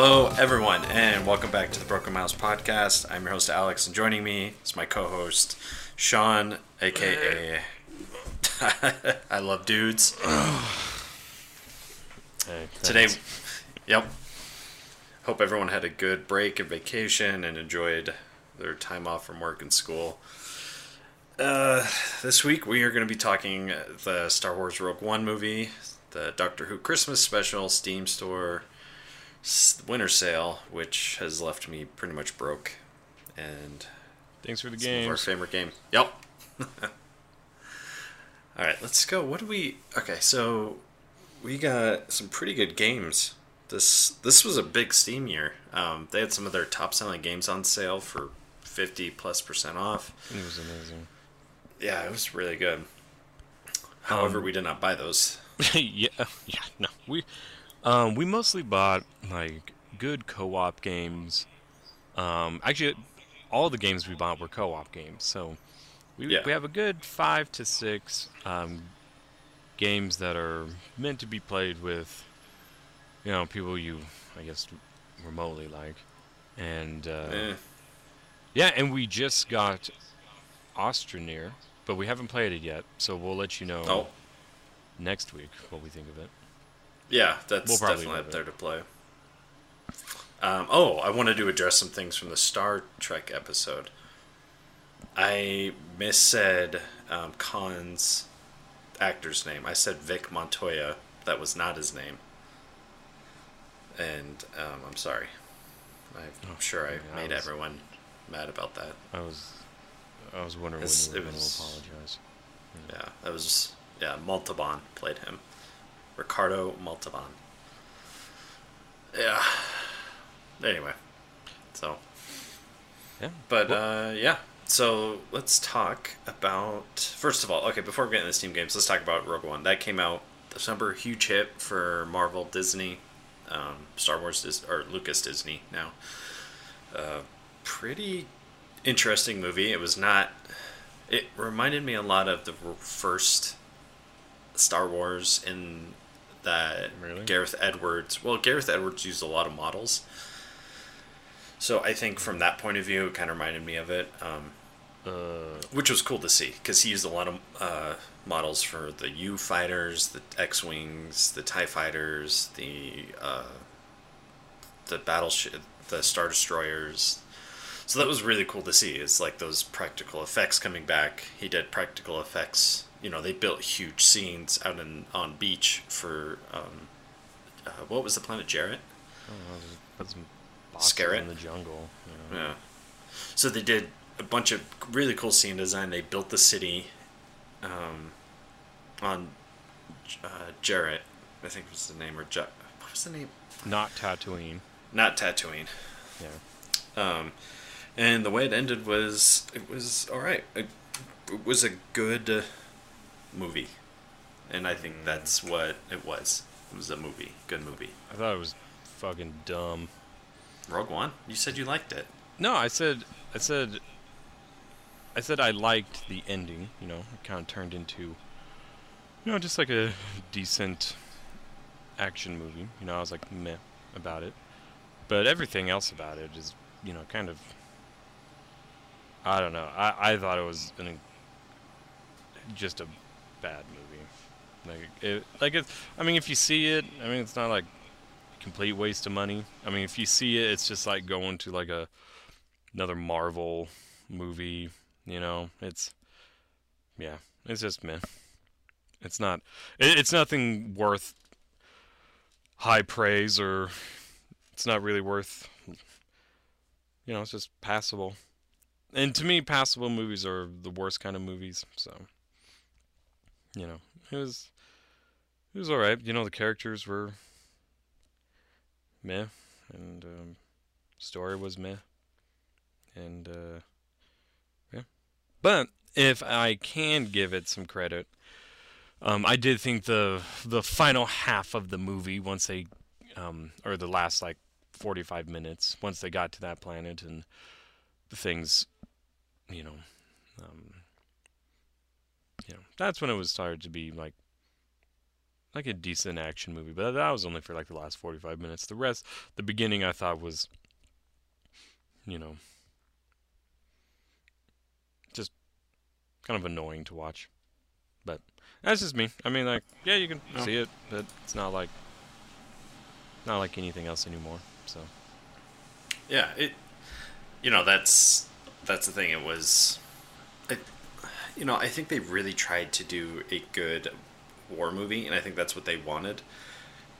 Hello, everyone, and welcome back to the Broken Miles podcast. I'm your host, Alex, and joining me is my co host, Sean, aka I Love Dudes. Hey, Today, yep. Hope everyone had a good break and vacation and enjoyed their time off from work and school. Uh, this week we are going to be talking the Star Wars Rogue One movie, the Doctor Who Christmas special, Steam Store, winter sale, which has left me pretty much broke, and thanks for the game. our favorite game. Yep. All right, let's go. What do we? Okay, so we got some pretty good games. This this was a big Steam year. Um, they had some of their top selling games on sale for fifty plus percent off. It was amazing. Yeah, it was really good. However, Um, we did not buy those. yeah, yeah. No, we um we mostly bought like good co-op games. Um, actually, all the games we bought were co-op games. So we Yeah. we have a good five to six um games that are meant to be played with, you know, people you I guess remotely like, and uh, Eh, Yeah, and we just got Astroneer, but we haven't played it yet, so we'll let you know oh, next week what we think of it. Yeah, that's We'll definitely up there to play. Um, oh, I wanted to address some things from the Star Trek episode. I missaid um, Khan's actor's name. I said Vic Montoya. That was not his name. And um, I'm sorry. I'm sure I yeah, I made was- everyone mad about that. I was, I was wondering It's- when you were going to apologize. Yeah, that was yeah. Montalban played him, Ricardo Montalban. Yeah. Anyway, so Yeah, but uh, yeah. So let's talk about first of all. Okay, before we get into the Steam games, let's talk about Rogue One. That came out December, huge hit for Marvel, Disney, um, Star Wars, Dis- or Lucas Disney now. Uh, pretty interesting movie. It was not. It reminded me a lot of the first Star Wars in that Really? Gareth Edwards. Well, Gareth Edwards used a lot of models. So I think from that point of view, it kind of reminded me of it, um, uh, which was cool to see because he used a lot of uh, models for the U fighters, the X wings, the Tie fighters, the uh, the battleship, the Star Destroyers. So that was really cool to see. It's like those practical effects coming back. He did practical effects. You know, they built huge scenes out in on beach for um, uh, what was the planet Jarrett? I don't know, just put some boxes Scarret? in the jungle. You know. Yeah. So they did a bunch of really cool scene design. They built the city um, on uh, Jarrett, I think was the name, or what was the name? Not Tatooine. Not Tatooine. Yeah. Um, and the way it ended was it was all right. It, it was a good uh, movie, and I think that's what it was. It was a movie, good movie. I thought it was fucking dumb. Rogue One. You said you liked it. No, I said, I said, I said I liked the ending. You know, it kind of turned into, you know, just like a decent action movie. You know, I was like meh about it, but everything else about it is, you know, kind of. I don't know. I I thought it was an, just a bad movie. Like it, like it's. I mean, if you see it, I mean, it's not like complete waste of money. I mean, if you see it, it's just like going to like a another Marvel movie. You know, it's yeah, it's just meh. It's not. It, it's nothing worth high praise or it's not really worth. You know, it's just passable. And to me, passable movies are the worst kind of movies. So, you know, it was it was all right. You know, the characters were meh, and um, story was meh, and uh, yeah. But if I can give it some credit, um, I did think the the final half of the movie, once they, um, or the last like forty five minutes, once they got to that planet and the things, you know, um, you know, that's when it was started to be like like a decent action movie, but that was only for like the last 45 minutes. The rest, the beginning, I thought was, you know, just kind of annoying to watch. But that's just me. I mean, like, yeah, you can No. see it, but it's not like not like anything else anymore. So Yeah, it. You know, that's that's the thing. It was, you know, I think they really tried to do a good war movie, and I think that's what they wanted.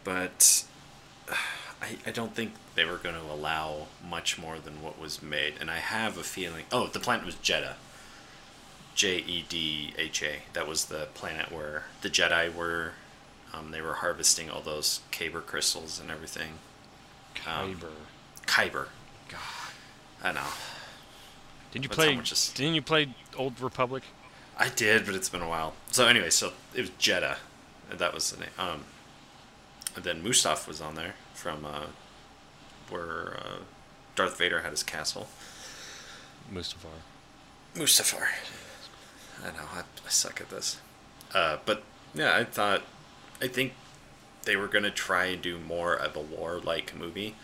But I, I don't think they were going to allow much more than what was made, and I have a feeling. Oh, the planet was Jeddah. J E D H A. That was the planet where the Jedi were. Um, they were harvesting all those Kyber crystals and everything. Um, Kyber. Kyber. God. I know. Did you That's play? is- Didn't you play Old Republic? I did, but it's been a while. So anyway, so it was Jeddah. and That was the name. Um, and then Mustaf was on there from uh, where uh, Darth Vader had his castle. Mustafar. Mustafar. I know I, I suck at this. Uh, but yeah, I thought, I think they were gonna try and do more of a war-like movie,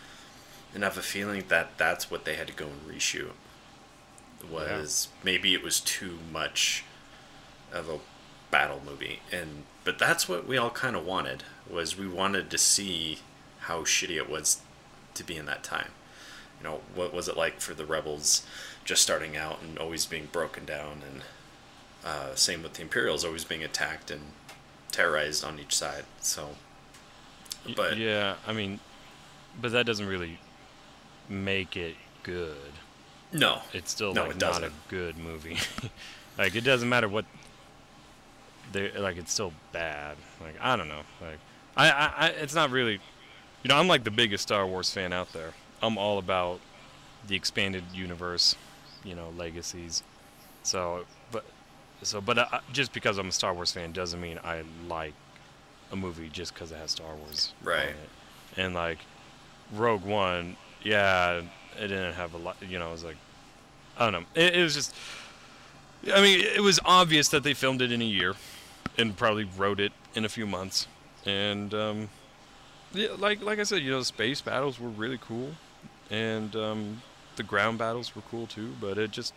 and I have a feeling that that's what they had to go and reshoot. Was maybe it was too much of a battle movie, and but that's what we all kind of wanted. Was we wanted to see how shitty it was to be in that time. You know, what was it like for the rebels just starting out and always being broken down, and uh, same with the Imperials always being attacked and terrorized on each side. So, but yeah, I mean, but that doesn't really make it good. no, It's still No, like it not a good movie. like it doesn't matter what they like. It's still bad. Like I don't know. Like I, I, I, it's not really. You know, I'm like the biggest Star Wars fan out there. I'm all about the expanded universe. You know, legacies. So, but so, but uh, just because I'm a Star Wars fan doesn't mean I like a movie just because it has Star Wars Right. it. And like Rogue One, yeah, it didn't have a lot. You know, it was like I don't know. It, it was just. I mean, it was obvious that they filmed it in a year, and probably wrote it in a few months. And um, yeah, like like I said, you know, the space battles were really cool, and um, the ground battles were cool too. But it just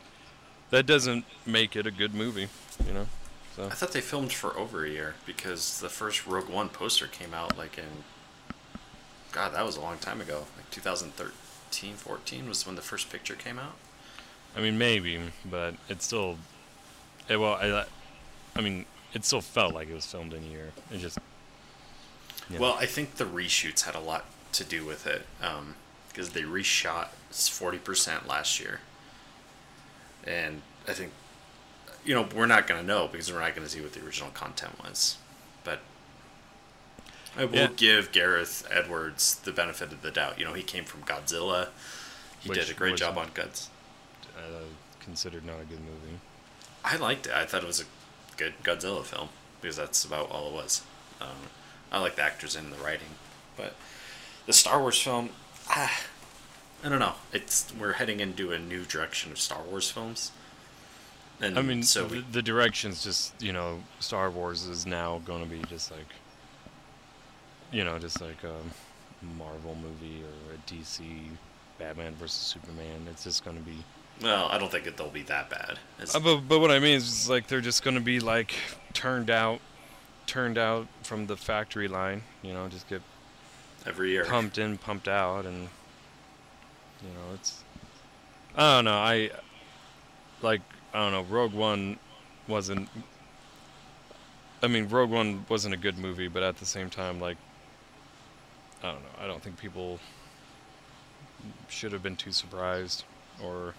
that doesn't make it a good movie, you know. So I thought they filmed for over a year because the first Rogue One poster came out like in. God, that was a long time ago. Like 2013, 14 was when the first picture came out. I mean, maybe, but it's still. It, well, I, I mean, it still felt like it was filmed in a year. It just. you know. Well, I think the reshoots had a lot to do with it because they reshot forty percent last year, and I think you know we're not going to know because we're not going to see what the original content was, but I will Yeah. give Gareth Edwards the benefit of the doubt. You know, he came from Godzilla. He Which did a great job on Guts. uh, considered not a good movie. I liked it. I thought it was a good Godzilla film because that's about all it was. Um, I like the actors and the writing, but the Star Wars film, ah, I don't know. It's we're heading into a new direction of Star Wars films. And I mean, so the, we, the direction's just you know, Star Wars is now going to be just like, you know, just like a Marvel movie or a DC Batman versus Superman. It's just going to be. Well, I don't think that they'll be that bad. Uh, but but what I mean is, like they're just going to be like turned out, turned out from the factory line. You know, just get every year. pumped in, pumped out, and you know, it's. I don't know. I like. I don't know. Rogue One wasn't. I mean, Rogue One wasn't a good movie, but at the same time, like, I don't know. I don't think people should have been too surprised, or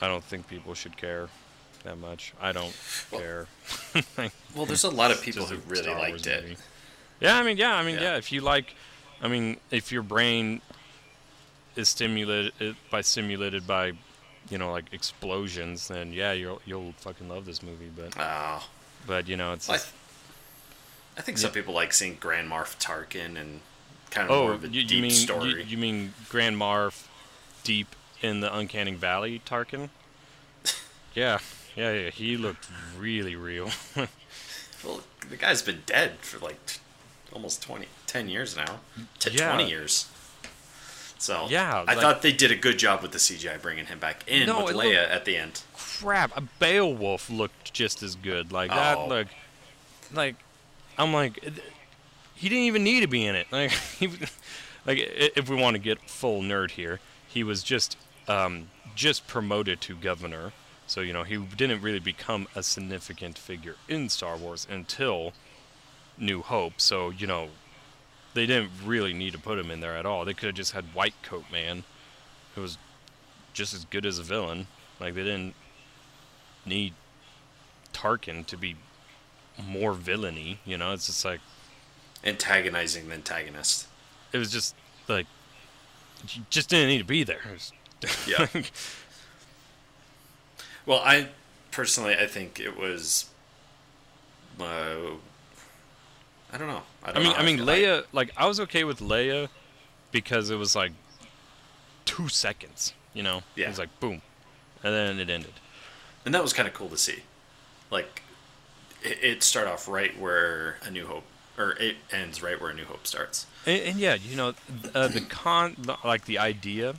I don't think people should care that much. I don't Well, care. Well, there's a lot of people who really Star liked Wars it. movie. Yeah, I mean, yeah, I mean, Yeah. yeah. If you like, I mean, if your brain is stimulated by stimulated by, you know, like explosions, then yeah, you'll you'll fucking love this movie. But Oh, but you know, it's I, just, I think Yeah. some people like seeing Grand Moff Tarkin and kind of oh, more oh, of a you, deep you mean story. You, you mean Grand Moff deep in the Uncanny Valley, Tarkin? yeah, yeah, yeah. He looked really real. Well, the guy's been dead for like t- almost 20, 10 years now. To Yeah. 20 years. So, Yeah, I like- thought they did a good job with the CGI bringing him back in No, with Leia at the end. Crap, a Beowulf looked just as good. Like that, Oh. like, like, I'm like, he didn't even need to be in it. Like, he, like if we want to get full nerd here, he was just, um, just promoted to governor. So you know, he didn't really become a significant figure in Star Wars until New Hope. So you know, they didn't really need to put him in there at all. They could have just had White Coat Man, who was just as good as a villain. Like they didn't need Tarkin to be more villainy. You know, it's just like Antagonizing the antagonist. it was just like you just didn't need to be there. It was- Yeah. Well, I personally, I think it was. Uh, I don't know. I, I don't mean, know I mean. Leia. Like, I was okay with Leia because it was like two seconds. You know, Yeah. it was like boom, and then it ended. and that was kind of cool to see. Like, it, it start off right where A New Hope, or it ends right where A New Hope starts. And, and yeah, you know, uh, the con, like the idea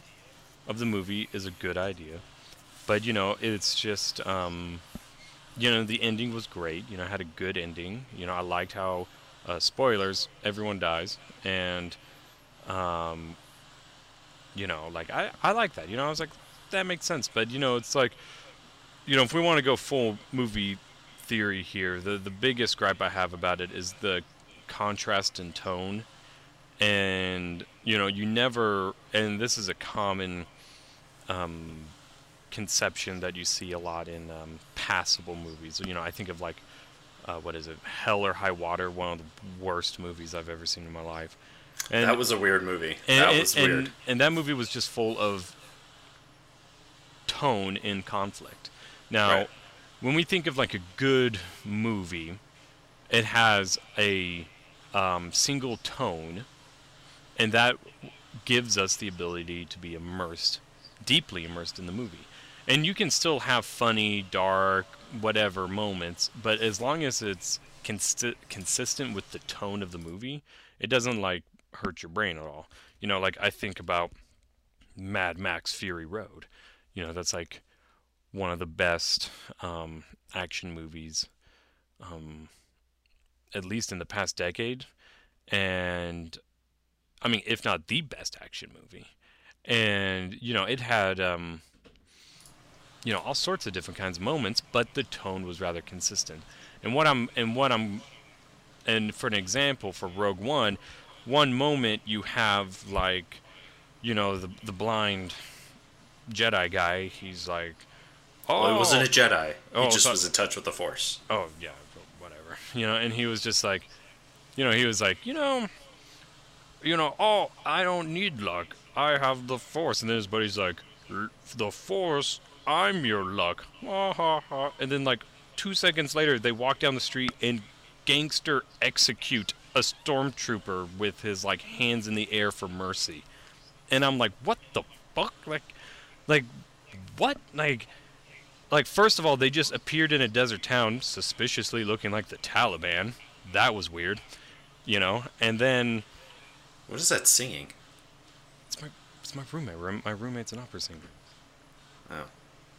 of the movie is a good idea, but you know, it's just, um, you know, the ending was great. You know, I had a good ending. You know, I liked how, uh, spoilers, everyone dies, and, um, you know, like I, I like that. You know, I was like, that makes sense. But you know, it's like, you know, if we want to go full movie theory here, the the biggest gripe I have about it is the contrast in tone and you know you never and this is a common um, conception that you see a lot in um, passable movies you know i think of like uh, what is it hell or high water one of the worst movies i've ever seen in my life and that was a weird movie. and, that was and- weird. and that movie was just full of tone in conflict. Now, Right. when we think of like a good movie, it has a um, single tone, and that gives us the ability to be immersed, deeply immersed in the movie. And you can still have funny, dark, whatever moments, but as long as it's consti- consistent with the tone of the movie, it doesn't like hurt your brain at all. You know, like I think about Mad Max Fury Road. You know, that's like one of the best um, action movies, um, at least in the past decade. And I mean, if not the best action movie. And, you know, it had, um, you know, all sorts of different kinds of moments, but the tone was rather consistent. And what I'm, and what I'm, and for an example, for Rogue One, one moment you have like, you know, the the blind Jedi guy. He's like, oh, Well, he wasn't a Jedi. Oh, he just so- was in touch with the Force. oh yeah, whatever. You know, and he was just like, you know, he was like, you know, you know, oh, I don't need luck. I have the Force. And then his buddy's like, the Force, I'm your luck. Ha ha ha. And then like two seconds later, they walk down the street and gangster execute a stormtrooper with his like hands in the air for mercy. And I'm like, what the fuck? Like, like, what? Like, like first of all, they just appeared in a desert town, suspiciously looking like the Taliban. That was weird, you know. And then What is that singing? My roommate. My roommate's an opera singer. Oh.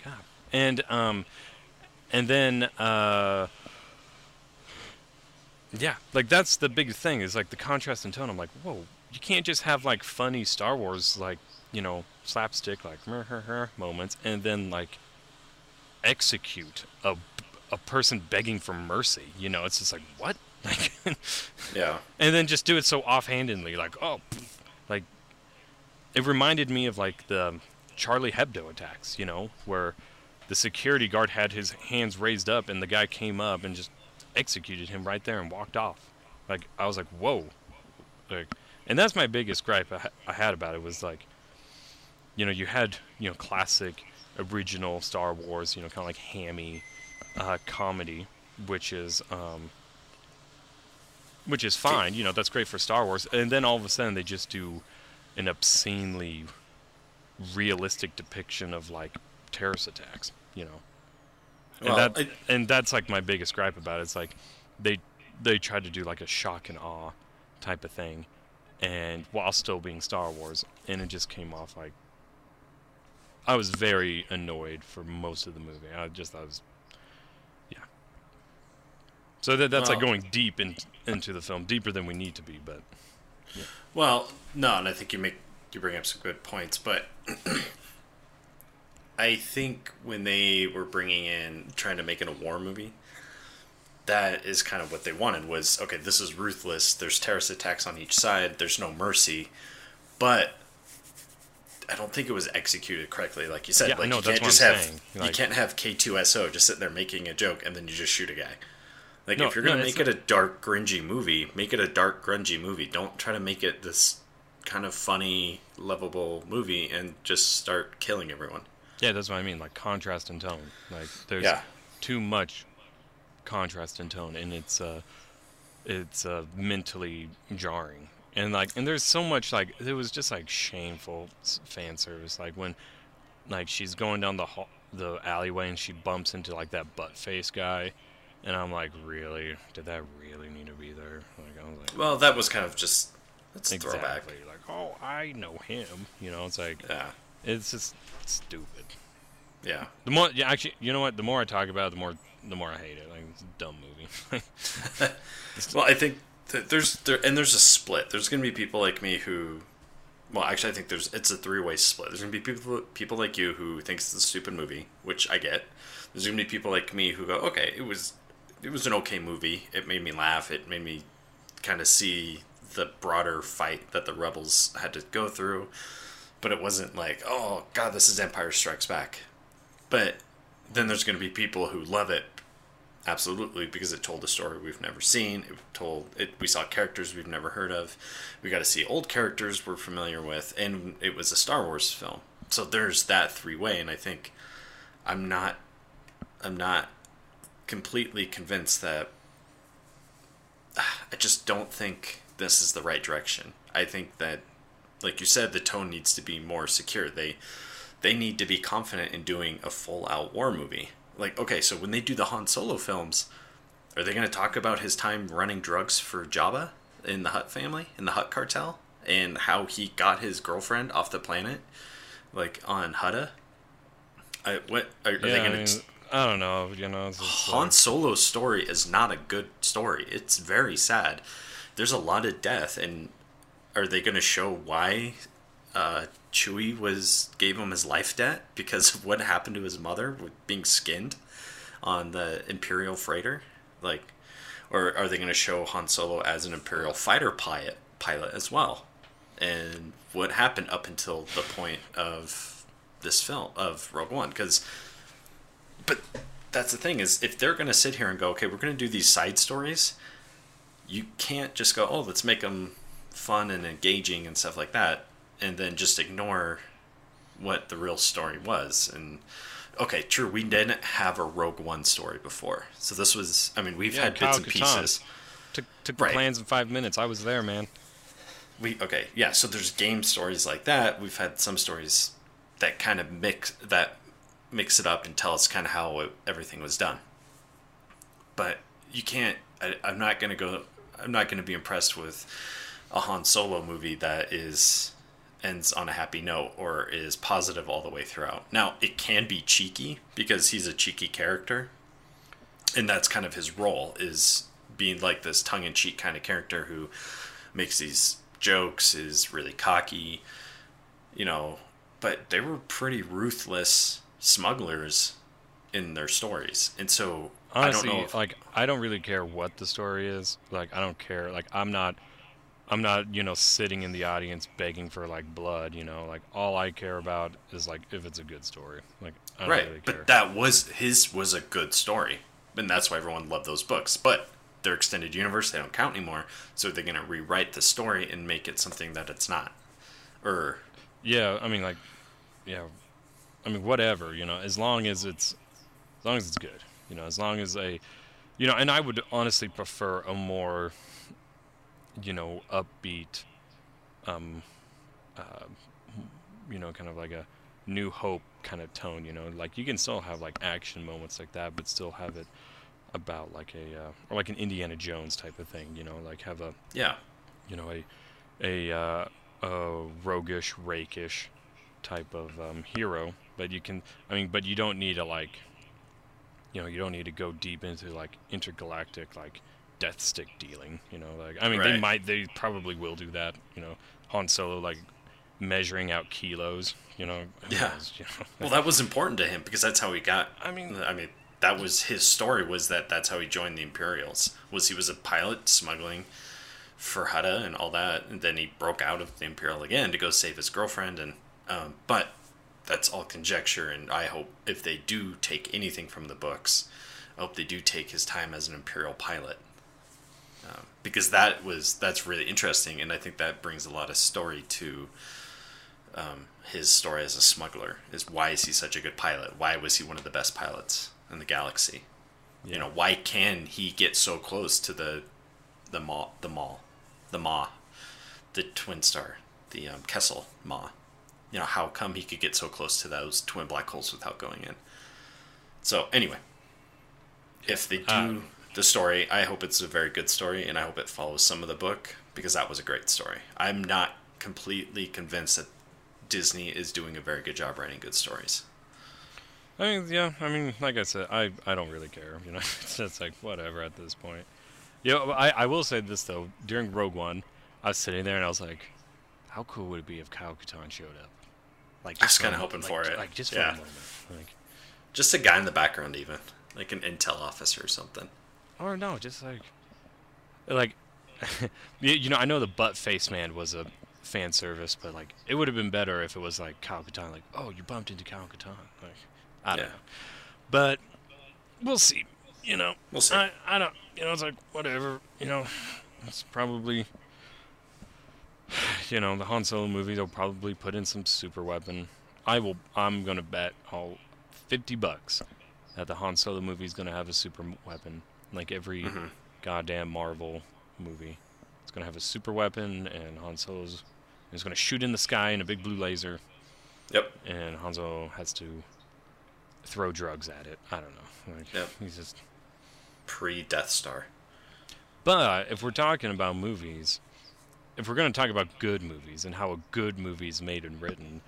God. And um, and then uh, yeah, like that's the big thing is like the contrast in tone. I'm like, whoa, you can't just have like funny Star Wars like you know slapstick like mer her her moments and then like execute a a person begging for mercy. You know, it's just like what like. Yeah. and then just do it so offhandedly, like oh, it reminded me of like the Charlie Hebdo attacks, you know, where the security guard had his hands raised up and the guy came up and just executed him right there and walked off. Like I was like, whoa, like, and that's my biggest gripe I, I had about it was like, you know, you had you know classic original Star Wars, you know, kind of like hammy uh, comedy, which is um, which is fine. You know, that's great for Star Wars. And then all of a sudden, they just do an obscenely realistic depiction of like terrorist attacks. You know, and Well, that I- and that's like my biggest gripe about it. It's like they they tried to do like a shock and awe type of thing, and while still being Star Wars, and it just came off like I was very annoyed for most of the movie. I just I was yeah. So that that's like going deep in, into the film, deeper than we need to be, but Well, no, and I think you make you bring up some good points, but I think when they were bringing in trying to make it a war movie, that is kind of what they wanted was okay, this is ruthless. There's terrorist attacks on each side. There's no mercy, but I don't think it was executed correctly. Like you said, Yeah, like no, you can't just have saying. you can't have K2SO just sitting there making a joke and then you just shoot a guy. Like No, if you're gonna it's make it a dark, grungy movie, make it a dark, grungy movie. Don't try to make it this kind of funny, lovable movie and just start killing everyone. yeah, that's what I mean, like contrast in tone. Like there's Yeah. too much contrast in tone, and it's uh, it's uh, mentally jarring. And like, and there's so much like it was just like shameful fan service. Like when, like she's going down the hall, the alleyway and she bumps into like that butt face guy, and I'm like, really? Did that really need to be there? Like I was like, Well, that was kind of just that's a exactly. throwback. Like, oh, I know him. You know, it's like Yeah, it's just stupid. yeah. The more, yeah, actually, you know what? The more I talk about it, the more, the more I hate it. Like it's a dumb movie. Well, I think that there's there and there's a split. There's gonna be people like me who, well, actually, I think there's it's a three way split. There's gonna be people people like you who think it's a stupid movie, which I get. There's gonna be people like me who go, okay, it was it was an okay movie. It made me laugh. It made me kind of see the broader fight that the rebels had to go through. But it wasn't like, oh god, this is Empire Strikes Back. But then there's going to be people who love it absolutely because it told a story we've never seen it told it we saw characters we've never heard of we got to see old characters we're familiar with and it was a star wars film so there's that three way and i think i'm not i'm not completely convinced that ah, i just don't think this is the right direction i think that like you said the tone needs to be more secure they they need to be confident in doing a full out war movie. Like, okay, so when they do the Han Solo films, are they going to talk about his time running drugs for Jabba in the Hutt family, in the Hutt cartel, and how he got his girlfriend off the planet, like on Hutta? I, what are, are they yeah, I, going to? I don't know. You know, just, Han like- Solo's story is not a good story. It's very sad. There's a lot of death, and are they going to show why uh, Chewie was gave him his life debt because of what happened to his mother with being skinned on the Imperial freighter? Like, or are they going to show Han Solo as an Imperial fighter pilot pilot as well? And what happened up until the point of this film of Rogue One? Because but that's the thing is if they're going to sit here and go okay we're going to do these side stories you can't just go oh let's make them fun and engaging and stuff like that and then just ignore what the real story was and okay true we didn't have a rogue one story before so this was i mean we've Yeah, had Kyle bits and pieces took took Right. plans in five minutes. I was there, man. we okay yeah so there's game stories like that we've had some stories that kind of mix that mix it up and tell us kind of how it, everything was done. But you can't I, i'm not going to go i'm not going to be impressed with a han solo movie that is ends on a happy note or is positive all the way throughout. Now it can be cheeky because he's a cheeky character and that's kind of his role is being like this tongue-in-cheek kind of character who makes these jokes is really cocky you know but they were pretty ruthless smugglers in their stories and so Honestly, i don't know if, like I don't really care what the story is. Like I don't care. Like I'm not, I'm not you know sitting in the audience begging for like blood. You know, like all I care about is like if it's a good story. Like I don't right really care. but that was his was a good story and that's why everyone loved those books but their extended universe they don't count anymore so they're going to rewrite the story and make it something that it's not or Yeah, I mean, like, yeah, I mean, whatever, you know, as long as it's, as long as it's good, you know, as long as a, you know, and I would honestly prefer a more, you know, upbeat, um, uh, you know, kind of like a New Hope kind of tone, you know, like you can still have like action moments like that, but still have it about like a uh, or like an Indiana Jones type of thing. You know, like have a Yeah. you know a a uh, a roguish, rakish type of um, hero. But you can, I mean, but you don't need to like, you know, you don't need to go deep into like intergalactic like death stick dealing. You know, like I mean, they might, they probably will do that. You know, Han Solo like measuring out kilos. You know, Yeah. you know? Well, that was important to him because that's how he got. I mean- I mean, that was his story. Was that that's how he joined the Imperials? Was he was a pilot smuggling for Hutta and all that, and then he broke out of the Imperial again to go save his girlfriend. And um, but that's all conjecture. And I hope if they do take anything from the books, I hope they do take his time as an Imperial pilot. Um, because that was that's really interesting, and I think that brings a lot of story to um, his story as a smuggler is why is he such a good pilot? Why was he one of the best pilots in the galaxy? You know, why can he get so close to the the mall, the mall, the ma, the twin star the um, Kessel maw? You know, how come he could get so close to those twin black holes without going in? So anyway, if they do Um, the story, I hope it's a very good story, and I hope it follows some of the book because that was a great story. I'm not completely convinced that Disney is doing a very good job writing good stories. I mean, yeah. I mean, like I said, I I don't really care. You know, it's just like whatever at this point. Yeah, but I I will say this though. During Rogue One, I was sitting there and I was like, how cool would it be if Kyle Katarn showed up? Like, I was kinda hoping like, for it. Like just Yeah. for a moment. Like, Just a guy in the background, even like an intel officer or something. or no, just like, like, you, know, I know the butt face man was a fan service, but like, it would have been better if it was like Kyle Katarn, like, oh, you bumped into Kyle Katarn. Like, I don't Yeah. know, but we'll see. You know, We'll see. I, I don't. You know, it's like whatever. You know, it's probably. You know, the Han Solo movie. They'll probably put in some super weapon. I will. I'm gonna bet all fifty bucks that the Han Solo movie is gonna have a super weapon, like every Mhm. goddamn Marvel movie. It's gonna have a super weapon, and Han Solo's is gonna shoot in the sky in a big blue laser, Yep. and Han Solo has to throw drugs at it. I don't know. Like, Yep. He's just. Pre Death Star. But if we're talking about movies, if we're going to talk about good movies and how a good movie is made and written,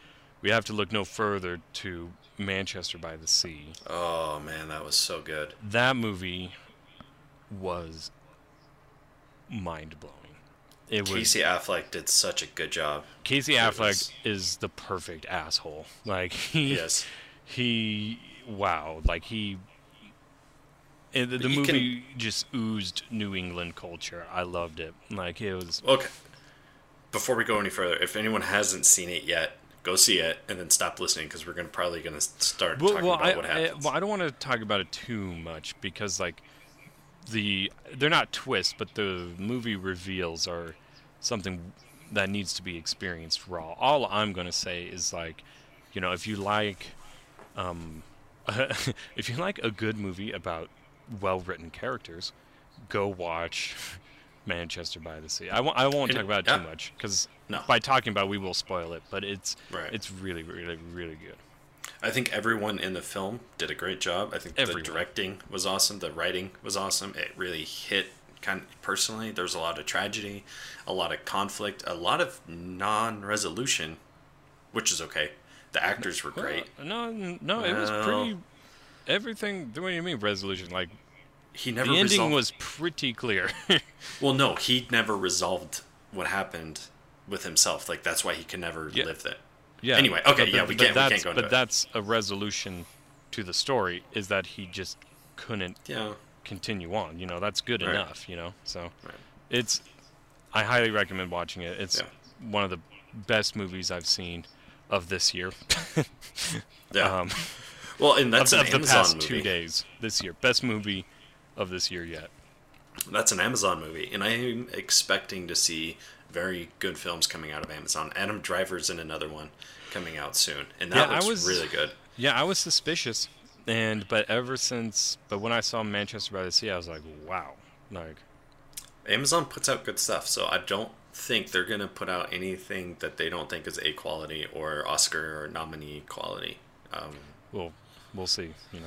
we have to look no further to Manchester by the Sea. Oh man, that was so good. That movie was mind blowing. It was Casey Affleck did such a good job. Casey Affleck was- is the perfect asshole. Like he Yes. he wow, like he and the, the You can- movie just oozed New England culture. I loved it. Like it was Okay. Before we go any further, if anyone hasn't seen it yet, go see it and then stop listening because we're gonna probably gonna start well, talking well, about I, what I, happens. well, I don't want to talk about it too much because like the they're not twists, but the movie reveals are something that needs to be experienced raw. All I'm gonna say is like, you know, if you like, um, if you like a good movie about well-written characters, go watch Manchester by the Sea. I won't. I won't And- talk about it yeah. too much because No. by talking about, it, we will spoil it. But it's Right. it's really, really, really good. I think everyone in the film did a great job. I think Everyone. the directing was awesome. The writing was awesome. It really hit kind of personally. There's a lot of tragedy, a lot of conflict, a lot of non-resolution, which is okay. The actors were great. Well, no, no, it was pretty. Everything. What do you mean resolution? Like He never the ending resolved. was pretty clear. well, no, he never resolved what happened with himself. Like that's why he can never Yeah. live that. yeah. Anyway, okay, but- yeah, we can't- we can't go into but it. that's a resolution to the story. Is that he just couldn't Yeah. continue on. You know, that's good Right. enough. You know, so Right. it's. I highly recommend watching it. It's Yeah. one of the best movies I've seen of this year. Yeah. um, well, and that's of, an of the past movie. two days this year. Best movie of this year yet. That's an Amazon movie, and I am expecting to see very good films coming out of Amazon. Adam Driver's in another one coming out soon, and that Yeah, looks was- really good. Yeah, I was suspicious, and but ever since, but when I saw Manchester by the Sea, I was like, wow, like Amazon puts out good stuff, so I don't think they're gonna put out anything that they don't think is A quality or Oscar or nominee quality. Um, well, we'll see, you know.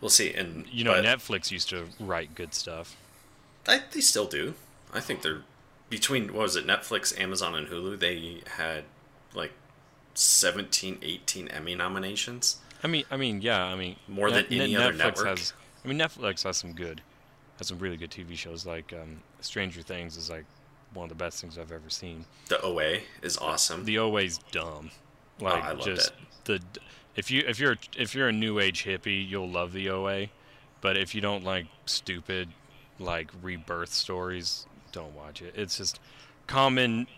We'll see. And You know, Netflix used to write good stuff. I, they still do. I think they're between what was it Netflix, Amazon, and Hulu. They had like 17, 18 Emmy nominations. I mean, I mean, yeah, I mean, More than any other network. has. I mean, Netflix has some good, has some really good TV shows. Like um, Stranger Things is like one of the best things I've ever seen. The OA is awesome. The OA's dumb. Like Oh, I loved just it. the if you if you're if you're a new age hippie, you'll love the OA. But if you don't like stupid like rebirth stories, don't watch it. It's just common.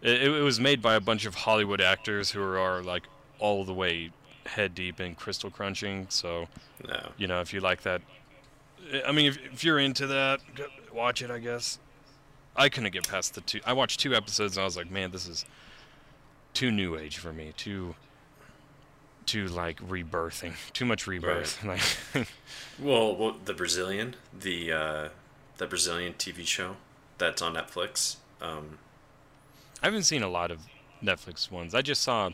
It, it was made by a bunch of Hollywood actors who are like all the way head deep in crystal crunching. So no. you know if you like that, I mean if if you're into that, watch it. I guess. I couldn't get past the two. I watched two episodes and I was like, man, this is too new age for me. Too, too like rebirthing. Too much rebirth. Like, Well, well, the Brazilian, the uh, the Brazilian TV show that's on Netflix. Um, I haven't seen a lot of Netflix ones. I just saw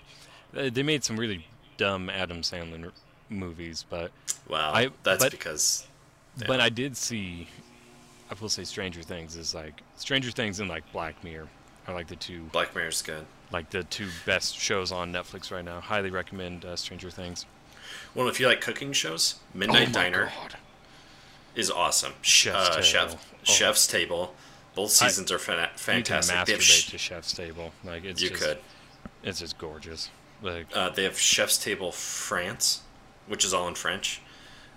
they they made some really dumb Adam Sandler movies, but wow, I- that's but- because but I did see. I will say Stranger Things is like Stranger Things and like Black Mirror are like the two Black Mirror's good. like the two best shows on Netflix right now. Highly recommend uh, Stranger Things. Well, if you like cooking shows, Midnight Oh Diner God. is awesome. Chef's uh, Table. Chef, Oh. Chef's Table. Both seasons are fan- fantastic. You can masturbate to Chef's Table. Like it's you just, could. It's just gorgeous. Like Uh, they have Chef's Table France, which is all in French,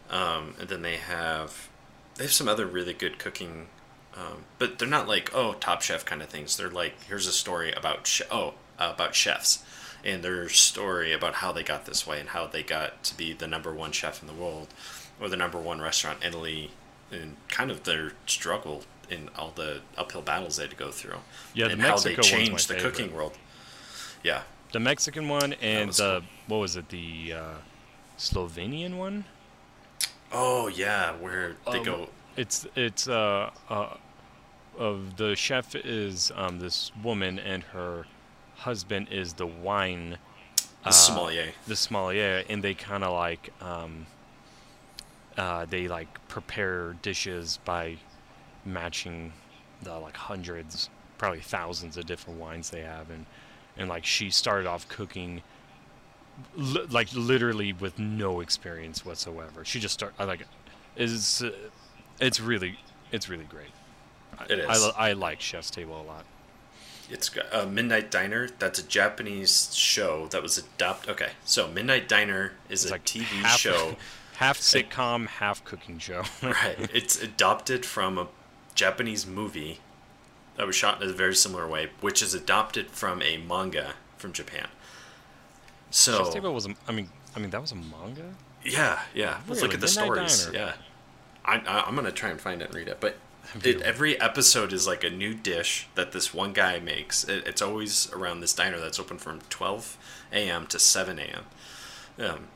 um, and then they have they have some other really good cooking, um, but they're not like oh Top Chef kind of things. They're like here's a story about che- oh uh, about chefs, and their story about how they got this way and how they got to be the number one chef in the world, or the number one restaurant in Italy, and kind of their struggle in all the uphill battles they had to go through. Yeah, the and how they Mexico changed the favorite. cooking world. Yeah, the Mexican one and was the what was it? The uh, Slovenian one. Oh yeah, where they Um, go. It's it's uh, uh of the chef is um this woman and her husband is the wine The uh, sommelier. the sommelier and they kind of like um uh they like prepare dishes by matching the like hundreds probably thousands of different wines they have and and like she started off cooking li- like literally with no experience whatsoever she just start I like is uh, it's really it's really great I- It I, is. li- I like chef's table a lot It's uh, Midnight Diner. That's a Japanese show that was adopted. Okay, so Midnight Diner is it's a like TV half, show. half sitcom half cooking show right. It's adopted from a Japanese movie that was shot in a very similar way, which is adopted from a manga from Japan. So Chef's Table was a, I mean I mean that was a manga Yeah, yeah. Let's look at the Midnight stories. Diner. Yeah, I, I, I'm gonna try and find it and read it. But it, every episode is like a new dish that this one guy makes. It, it's always around this diner that's open from 12 a.m. to 7 a.m. Um,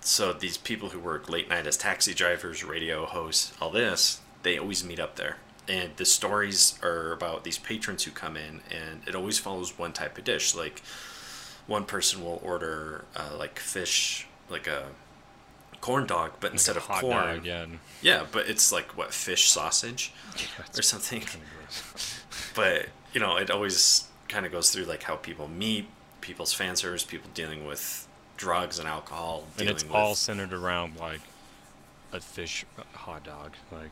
so these people who work late night as taxi drivers, radio hosts, all this, they always meet up there. And the stories are about these patrons who come in, and it always follows one type of dish. Like one person will order uh, like fish, like a corn dog, but instead Like of hot corn, dog, yeah, yeah, but it's like what fish sausage it's or something. But you know, it always kind of goes through like how people meet, people's fan service, people dealing with drugs and alcohol, and it's with all centered around like a fish hot dog like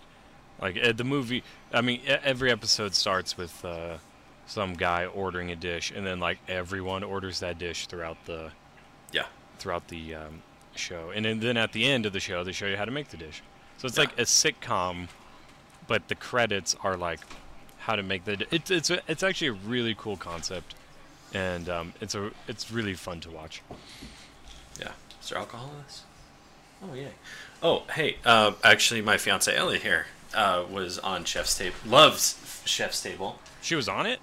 like uh, the movie i mean every episode starts with uh, some guy ordering a dish and then like everyone orders that dish throughout the yeah, throughout the um, show and then, at the end of the show they show you how to make the dish so it's Yeah. like a sitcom but the credits are like how to make the di- it's it's a, it's actually a really cool concept and um, it's a it's really fun to watch yeah. Is there alcohol in this? Oh yeah. Oh hey, uh, actually, my fiance Ellie here uh, was on Chef's Table. Loves Chef's Table. she was on it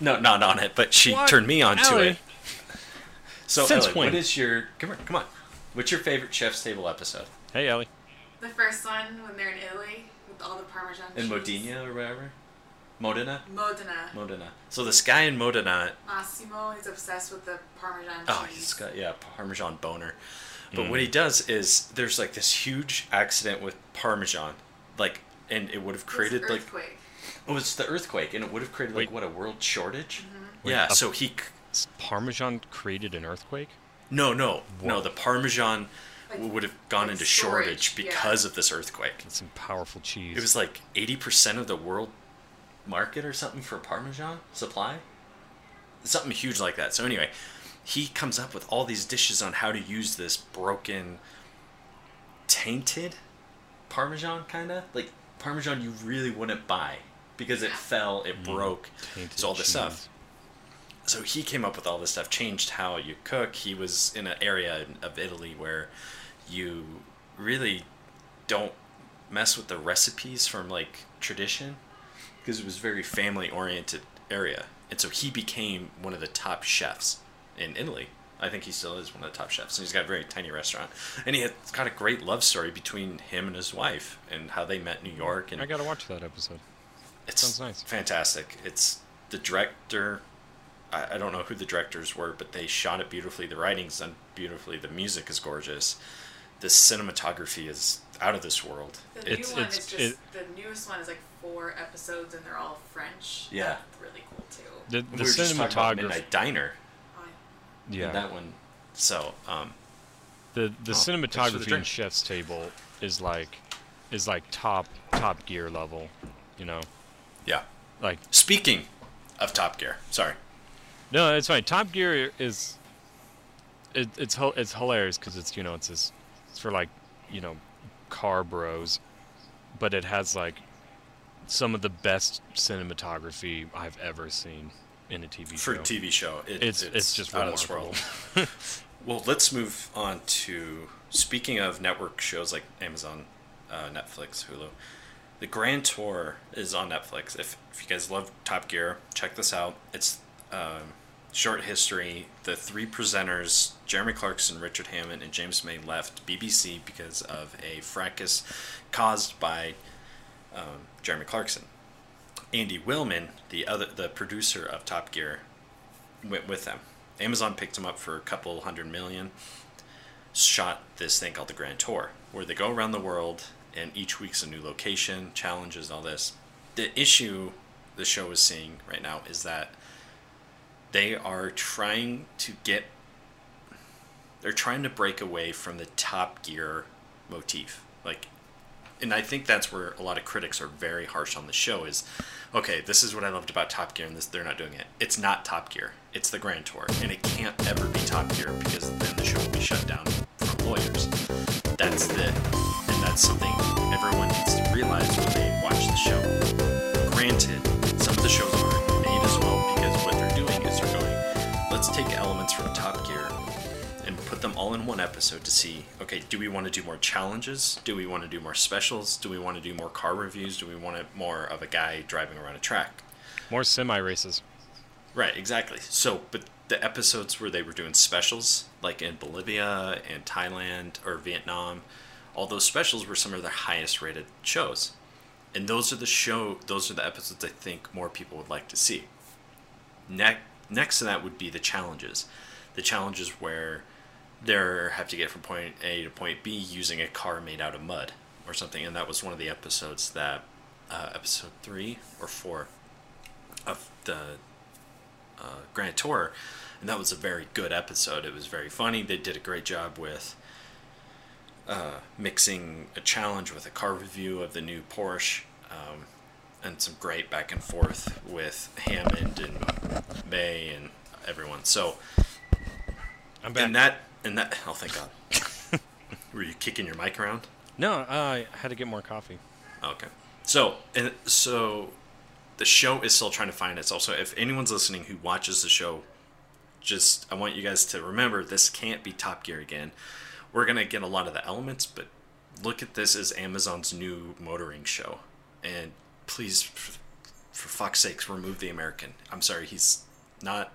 No, not on it, but she What? turned me on to it. So, Since Ellie, when? what is your come here? Come on. What's your favorite Chef's Table episode? hey ellie The first one when they're in Italy with all the Parmesan In cheese. Modena or whatever. Modena. Modena. Modena. So this guy in Modena Massimo is obsessed with the Parmesan cheese. Oh, he's got yeah, Parmesan boner. But what he does is there's like this huge accident with Parmesan, like, and it would have created like earthquake. it was the earthquake, and it would have created like Wait. what a world shortage. Mm-hmm. Wait, yeah, so he Parmesan created an earthquake. No no no the Parmesan Like- would have gone like into storage, shortage yeah. because of this earthquake. That's some powerful cheese. It was like eighty percent of the world market or something for Parmesan supply. Something huge like that. So anyway, he comes up with all these dishes on how to use this broken, tainted Parmesan, kind of like Parmesan you really wouldn't buy because it fell, it mm. broke, Tainted so all this stuff. So he came up with all this stuff, changed how you cook. He was in an area of Italy where you really don't mess with the recipes from like tradition because it was very family oriented area. And so he became one of the top chefs in Italy. I think he still is one of the top chefs. And he's got a very tiny restaurant. And he had got a great love story between him and his wife and how they met in New York and I gotta watch that episode. It Sounds nice. fantastic. It's the director. I, I don't know who the directors were, but they shot it beautifully. The writing's done beautifully. The music is gorgeous. The cinematography is out of this world. The It's new one it's- is just it- the newest one is like four episodes and they're all French. Yeah. That's really cool too. The, we the were just talking about cinematography. Midnight Diner. Oh, Yeah. That one. So um, The the Oh, thanks for the cinematography in. Chef's Table is like is like top top gear level, you know. yeah. Like Speaking of Top Gear, sorry. No, it's fine. Top Gear is it, it's it's hilarious because it's you know it's this it's for like you know car bros, but it has like some of the best cinematography I've ever seen in a TV For show. a TV show, it, It's- it's just out of this world. well, let's move on to speaking of network shows like Amazon, uh, Netflix, Hulu. The Grand Tour is on Netflix. If, if you guys love Top Gear, check this out. It's um, short history. The three presenters, Jeremy Clarkson, Richard Hammond, and James May, left BBC because of a fracas caused by um, Jeremy Clarkson. Andy Wilman, the other the producer of Top Gear, went with them. Amazon picked him up for a couple hundred million. Shot this thing called the Grand Tour, where they go around the world, and each week's a new location, challenges, all this. The issue the show is seeing right now is that they are trying to get. They're trying to break away from the Top Gear motif, like and I think that's where a lot of critics are very harsh on the show is okay, this is what I loved about Top Gear and this they're not doing it. It's not Top Gear. It's the Grand Tour. And it can't ever be Top Gear because then the show will be shut down from lawyers. That's the and that's something everyone needs to realize when they watch the show. Let's take elements from Top Gear and put them all in one episode to see okay do we want to do more challenges? Do we want to do more specials? Do we want to do more car reviews? Do we want it more of a guy driving around a track? More semi races. right exactly. So but the episodes where they were doing specials like in bolivia and thailand or vietnam all those specials were some of their highest rated shows. And those are the show those are the episodes i think more people would like to see. Ne- next to that would be the challenges the challenges where they have to get from point A to point B using a car made out of mud or something, and that was one of the episodes that uh, episode three or four of the uh, Grand Tour, and that was a very good episode. It was very funny. They did a great job with uh, mixing a challenge with a car review of the new Porsche, um, and some great back and forth with Hammond and May and everyone. So I'm back. and that and that oh thank God. Were you kicking your mic around? no, I had to get more coffee. Okay. So and so the show is still trying to find its also if anyone's listening who watches the show just I want you guys to remember this can't be Top Gear again. We're going to get a lot of the elements, but look at this as Amazon's new motoring show. And please for, for fuck's sakes remove the American. I'm sorry, he's not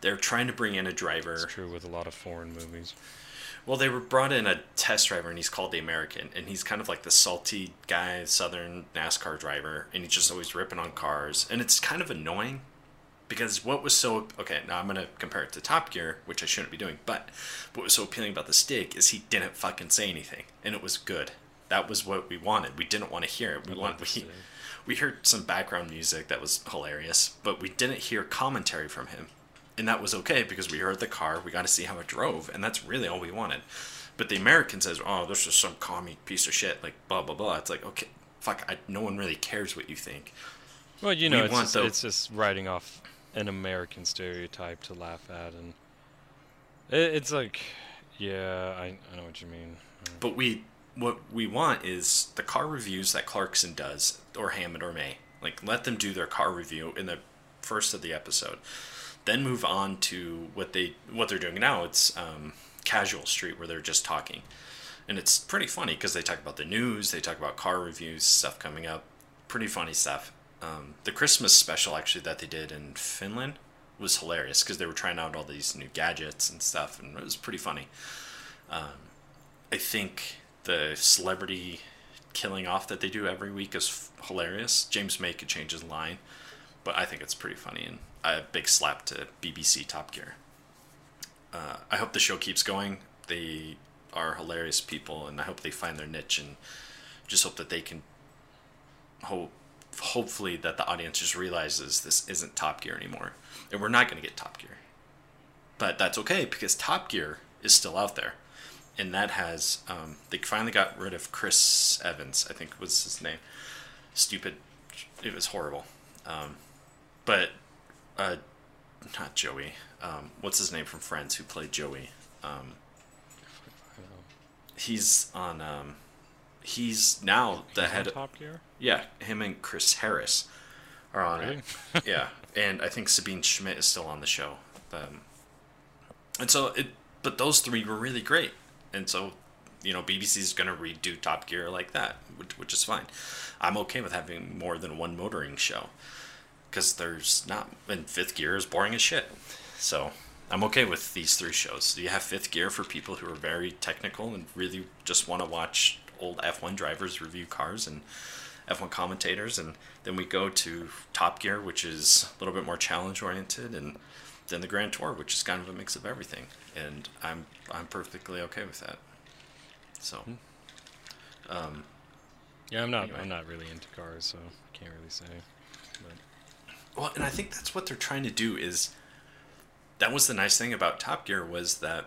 they're trying to bring in a driver. It's true with a lot of foreign movies. Well, they were brought in a test driver, and he's called the American, and he's kind of like the salty guy, Southern NASCAR driver, and he's just always ripping on cars, and it's kind of annoying Because what was so okay, now I'm gonna compare it to Top Gear, which I shouldn't be doing, but what was so appealing about the Stig is he didn't fucking say anything. And it was good. That was what we wanted. We didn't want to hear it. We want we, we heard some background music that was hilarious, but we didn't hear commentary from him. And that was okay because we heard the car, we got to see how it drove, and that's really all we wanted. But the American says, "Oh, this is some commie piece of shit," like blah blah blah. It's like, okay, fuck, I, no one really cares what you think. Well, you know, We it's just, the- it's just writing off an American stereotype to laugh at, and it, it's like, yeah, I, I know what you mean. But we, what we want is the car reviews that Clarkson does, or Hammond or May. Like, let them do their car review in the first of the episode, then move on to what they what they're doing now. It's um, Casual Street, where they're just talking, and it's pretty funny because they talk about the news, they talk about car reviews, stuff coming up, pretty funny stuff. Um, the Christmas special actually that they did in Finland was hilarious because they were trying out all these new gadgets and stuff, and it was pretty funny. I think the celebrity killing off that they do every week is f- hilarious. James May could change his line, but I think it's pretty funny and a big slap to BBC Top Gear. Uh, I hope the show keeps going. They are hilarious people, and I hope they find their niche, and just hope that they can hope hopefully that the audience just realizes this isn't Top Gear anymore, and we're not going to get Top Gear. But that's okay because Top Gear is still out there and that has um, they finally got rid of Chris Evans, I think was his name. Stupid, it was horrible. Um, but uh, not Joey. Um, what's his name from Friends who played Joey? Um, I don't know. he's on. Um, he's now the He's head. Top Gear. Yeah, him and Chris Harris are on Really? it. yeah, and I think Sabine Schmitz is still on the show. Um, and so it, but those three were really great, and so you know BBC is gonna redo Top Gear like that, which, which is fine. I'm okay with having more than one motoring show, because there's not. And Fifth Gear is boring as shit, so I'm okay with these three shows. You have Fifth Gear for people who are very technical and really just want to watch old F1 drivers review cars and F1 commentators, and then we go to Top Gear, which is a little bit more challenge oriented, and then the Grand Tour, which is kind of a mix of everything, and I'm I'm perfectly okay with that. So um, Yeah, I'm not. Anyway. I'm not really into cars, so I can't really say. But well, and I think that's what they're trying to do is that was the nice thing about Top Gear was that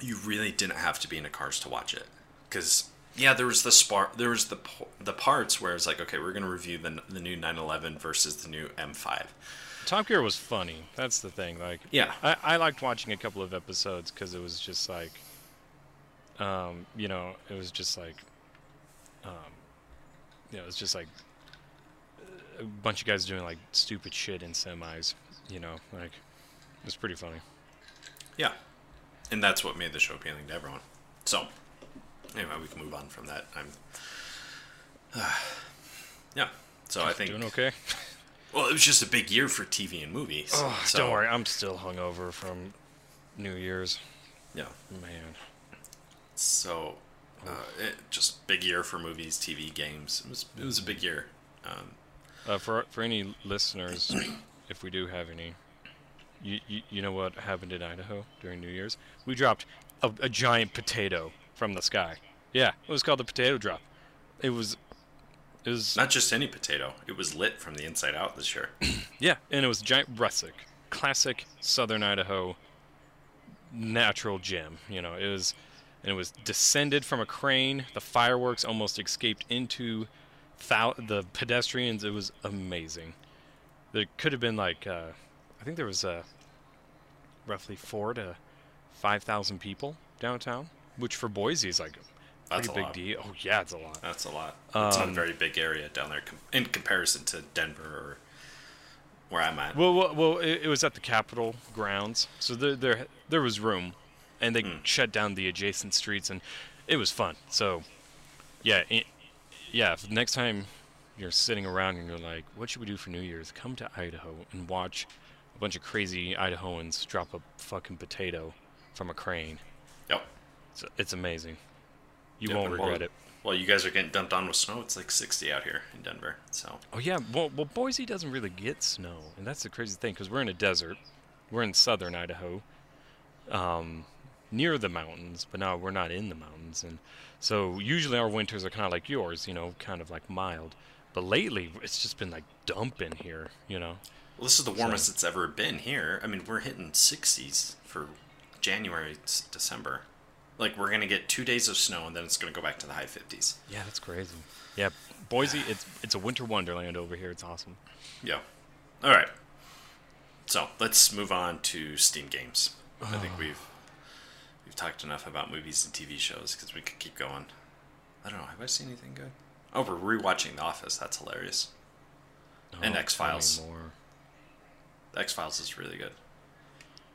you really didn't have to be into cars to watch it because yeah there was the spark there was the the parts where it's like okay we're going to review the, the new 911 versus the new m5 Top Gear was funny. That's the thing. Like, yeah I, I liked watching a couple of episodes because it was just like, um, you know, it was just like, um, you know, it was just like a bunch of guys doing like stupid shit in semis. You know, like it was pretty funny. Yeah. And that's what made the show appealing to everyone. So, anyway, we can move on from that. I'm. yeah. So I think. Doing okay. Well, it was just a big year for TV and movies. Oh, so, don't worry, I'm still hungover from New Year's. Yeah. Man, So, uh, it, just big year for movies, TV, games. It was it was a big year. Um, uh, for for any listeners, if we do have any, you, you you know what happened in Idaho during New Year's? We dropped a, a giant potato from the sky. Yeah, it was called the potato drop. It was, it was not just any potato. It was lit from the inside out this year. yeah, and it was giant rustic, classic Southern Idaho, natural gem. You know, it was, and it was descended from a crane. The fireworks almost escaped into thou- the pedestrians. It was amazing. There could have been like, uh, I think there was uh, roughly four to five thousand people downtown, which for Boise is like That's a big lot. deal. Oh yeah, it's a lot. That's a lot. It's not a Um, very big area down there com- in comparison to Denver or where I'm at. Well, well, well it, it was at the Capitol grounds, so there, there, there was room, and they shut down the adjacent streets, and it was fun. So, yeah, it, yeah. Next time you're sitting around and you're like, "What should we do for New Year's?" Come to Idaho and watch a bunch of crazy Idahoans drop a fucking potato from a crane. Yep. It's, it's amazing. You Yep, won't regret it. Well, you guys are getting dumped on with snow. It's like 60 out here in Denver. So Oh yeah, well, well, Boise doesn't really get snow, and that's the crazy thing because we're in a desert. We're in southern Idaho, um, near the mountains, but now we're not in the mountains, and so usually our winters are kind of like yours, you know, kind of like mild. But lately, it's just been like dumping here, you know. well, this is the warmest it's ever been here. I mean, we're hitting 60s for January, December. Like we're gonna get two days of snow, and then it's gonna go back to the high 50s. Yeah, that's crazy. Yeah, Boise, it's it's a winter wonderland over here. It's awesome. Yeah. All right. So let's move on to Steam games. I think we've we've talked enough about movies and TV shows because we could keep going. I don't know. Have I seen anything good? Oh, we're rewatching The Office. That's hilarious. And tell X-Files. X Files is really good.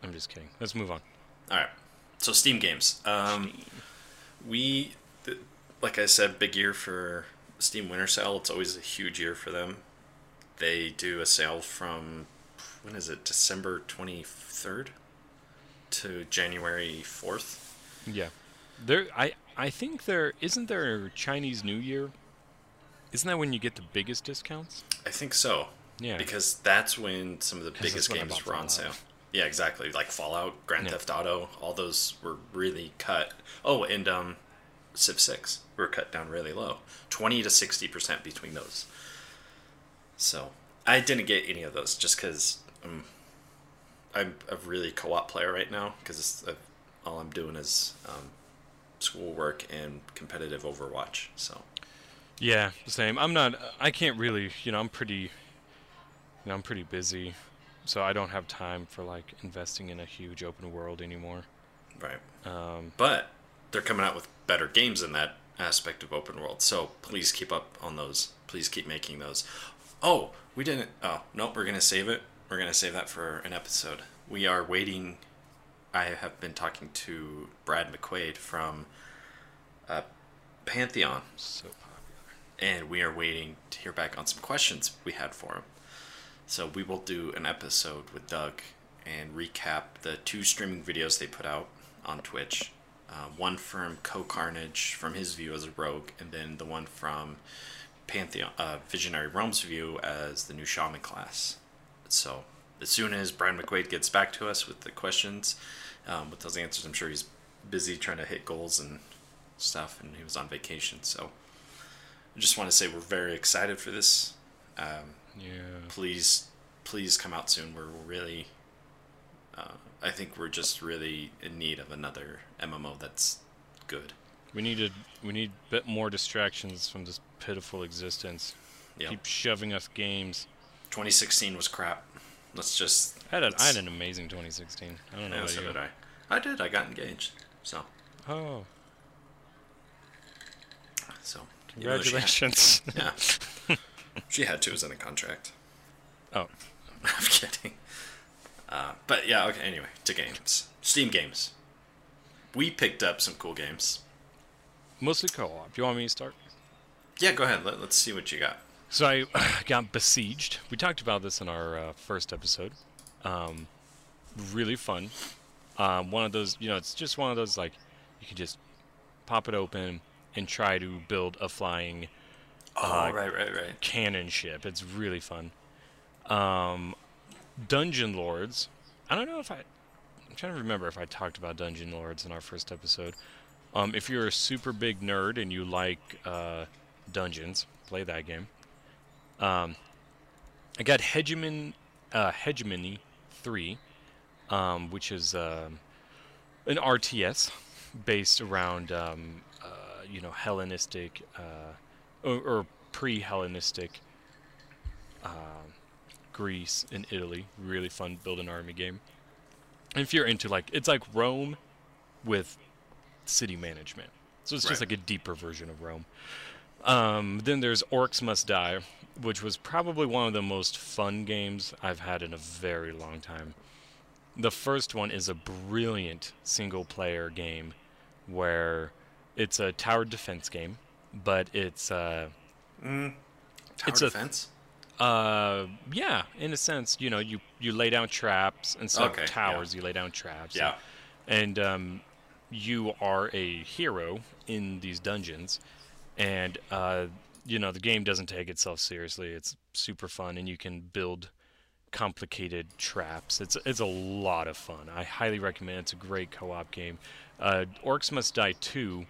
I'm just kidding. Let's move on. All right. So Steam games. Um, we, th- like I said, big year for Steam Winter Sale. It's always a huge year for them. They do a sale from when is it? December twenty third to January fourth. Yeah, there. I I think there isn't there Chinese New Year. Isn't that when you get the biggest discounts? I think so. Yeah. Because that's when some of the biggest that's when I games were on sale. Yeah, exactly. Like Fallout, Grand Yeah. Theft Auto, all those were really cut. Oh, and um, Civ Six were cut down really low, twenty to sixty percent between those. So I didn't get any of those just because um, I'm a really co-op player right now because uh, all I'm doing is um, schoolwork and competitive Overwatch. So Yeah, same. I'm not. I can't really. You know, I'm pretty. You know, I'm pretty busy, so I don't have time for like investing in a huge open world anymore. right. Um, but they're coming out with better games in that aspect of open world. So please keep up on those. Please keep making those. Oh, we didn't. Oh, nope. We're gonna save it. We're gonna save that for an episode. We are waiting. I have been talking to Brad McQuaid from uh, Pantheon, so popular. and we are waiting to hear back on some questions we had for him. So we will do an episode with Doug and recap the two streaming videos they put out on Twitch. Uh, one from Co Carnage from his view as a rogue, and then the one from Pantheon uh, Visionary Realms view as the new shaman class. So as soon as Brian McQuaid gets back to us with the questions, um, with those answers, I'm sure he's busy trying to hit goals and stuff, and he was on vacation. So I just want to say we're very excited for this. Um, Yeah. please, please come out soon. We're really, uh, I think we're just really in need of another MMO that's good. We need needed. We need a bit more distractions from this pitiful existence. Yeah. Keep shoving us games. 2016 was crap. Let's just. I had, a, I had an amazing 2016. I don't know Yeah, so you. did I. I did. I got engaged. So, Oh, so. even though she congratulations. Yeah. she had to. It was in a contract. oh, I'm kidding. Uh, but yeah, okay, anyway, to games. Steam games. We picked up some cool games. mostly co-op. Do you want me to start? Yeah, go ahead. Let, let's see what you got. So I got besieged. We talked about this in our uh, first episode. Um, really fun. Um, one of those, you know, it's just one of those like you can just pop it open and try to build a flying Oh, Uh, right, right, right. cannon ship. It's really fun. Um, Dungeon Lords. I don't know if I. I'm trying to remember if I talked about Dungeon Lords in our first episode. Um, if you're a super big nerd and you like uh, dungeons, play that game. Um, I got Hegemon, uh, Hegemony 3, um, which is um, an RTS based around, um, uh, you know, Hellenistic uh, or, or pre-Hellenistic uh, Greece and Italy. Really fun build an army game. If you're into like, it's like Rome with city management. So it's just like a deeper version of Rome. Um, then there's Orcs Must Die, which was probably one of the most fun games I've had in a very long time. The first one is a brilliant single player game where it's a tower defense game, but it's uh, Tower It's a- defense? uh, yeah, in a sense, you know, you you lay down traps and stuff. Okay, yeah. towers, you lay down traps. yeah. And um, you are a hero in these dungeons, and uh, you know the game doesn't take itself seriously. It's super fun, and you can build complicated traps. It's it's a lot of fun. I highly recommend. it. It's a great co-op game. Uh, Orcs Must Die 2.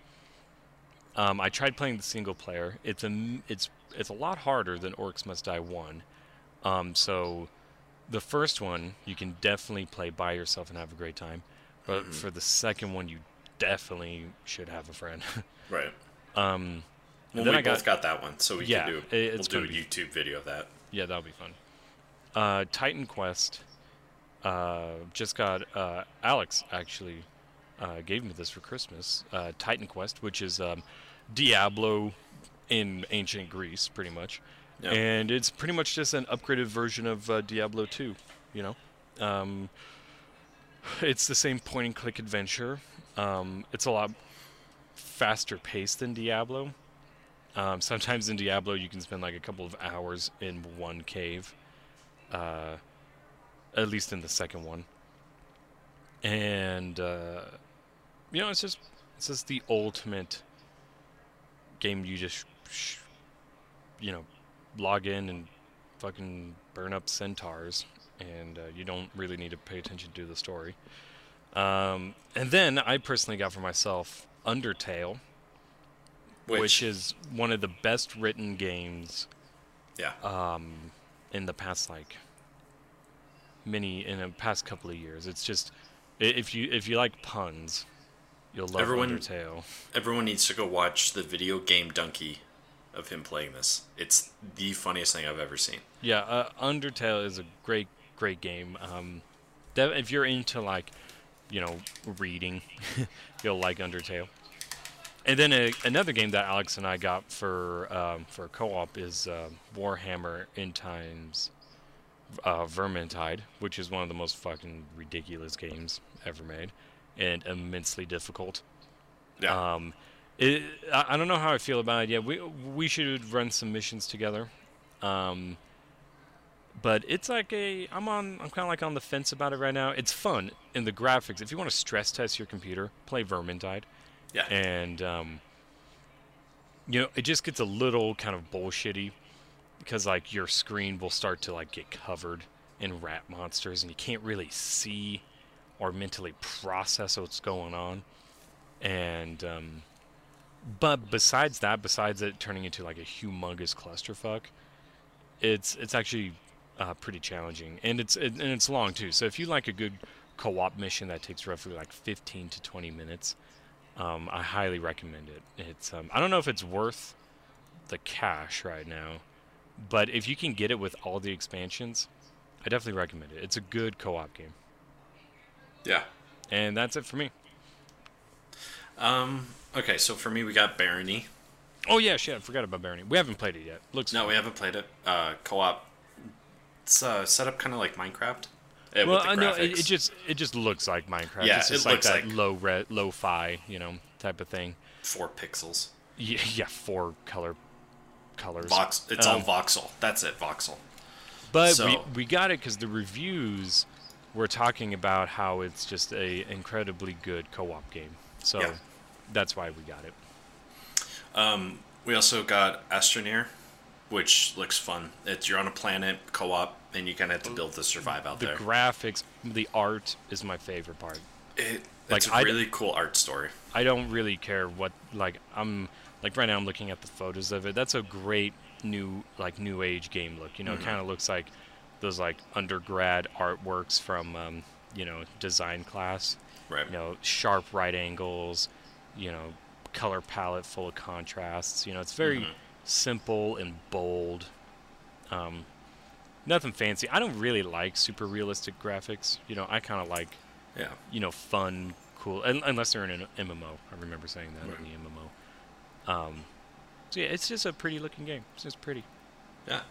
Um, I tried playing the single player. It's a it's it's a lot harder than Orcs Must Die 1. Um, so the first one you can definitely play by yourself and have a great time. But for the second one, you definitely should have a friend. Right. um, Well, then we I got- both got that one, so we Yeah, can do. it- we'll do a be- YouTube video of that. Yeah, that'll be fun. Uh, Titan Quest. Uh, just got uh, Alex actually uh, gave me this for Christmas. Uh, Titan Quest, which is um, Diablo in ancient Greece, pretty much, Yeah. and it's pretty much just an upgraded version of uh, Diablo 2. You know, um, it's the same point-and-click adventure. Um, it's a lot faster paced than Diablo. Um, sometimes in Diablo, you can spend like a couple of hours in one cave, uh, at least in the second one. And uh, you know, it's just it's just the ultimate game. You just you know log in and fucking burn up centaurs, and uh, you don't really need to pay attention to the story. Um, and then I personally got for myself Undertale Which, which, is one of the best written games yeah, um, in the past like many in the past couple of years. It's just if you if you like puns, you'll love Everyone- Undertale. everyone needs to go watch the video game Donkey of him playing this. It's the funniest thing I've ever seen. Yeah, uh, Undertale is a great great game. Um, that, if you're into like you know reading, you'll like Undertale. And then a, another game that Alex and I got for um, for co-op is uh, Warhammer End Times uh, Vermintide, which is one of the most fucking ridiculous games ever made, and immensely difficult. Yeah, Um, it, I, I don't know how I feel about it yet. We we should run some missions together. Um, but it's like a I'm on I'm kind of like on the fence about it right now. It's fun in the graphics. If you want to stress test your computer, play Vermintide, yeah, and um, you know it just gets a little kind of bullshitty because like your screen will start to like get covered in rat monsters, and you can't really see or mentally process what's going on. And um, but besides that, besides it turning into like a humongous clusterfuck, it's it's actually uh, pretty challenging, and it's it, and it's long too. So if you like a good co-op mission that takes roughly like 15 to 20 minutes, um, I highly recommend it. It's um, I don't know if it's worth the cash right now, but if you can get it with all the expansions, I definitely recommend it. It's a good co-op game, yeah. and that's it for me. Um, okay, so for me, we got Barony. Oh yeah, shit, I forgot about Barony. We haven't played it yet. Looks No, fun. we haven't played it. Uh, co-op. It's uh, set up kind of like Minecraft. uh, Well, with the I know it, it just it just looks like Minecraft. Yeah, it's just it like looks that like- low re- low fi, you know, type of thing. four pixels. Yeah, yeah, four color colors. Vox. It's all Um, voxel. That's it, voxel. But we, we got it because the reviews were talking about how it's just a incredibly good co-op game. So Yeah. that's why we got it. Um, we also got Astroneer, which looks fun. It's you're on a planet co-op, and you kind of have to build to survive out The there. The graphics, the art is my favorite part. It, like, it's a I- really cool art story. I don't really care what like I'm like right now I'm looking at the photos of it. That's a great new like new age game look. You know, Mm-hmm. it kind of looks like those like undergrad artworks from um, you know design class. Right. You know, sharp right angles. You know, color palette full of contrasts. You know, it's very Mhm. simple and bold. Um, nothing fancy. I don't really like super realistic graphics. You know, I kind of like Yeah. you know, fun, cool, un- unless they're in an MMO. I remember saying that Right. in the MMO. Um, so yeah, it's just a pretty looking game. It's just pretty. Yeah.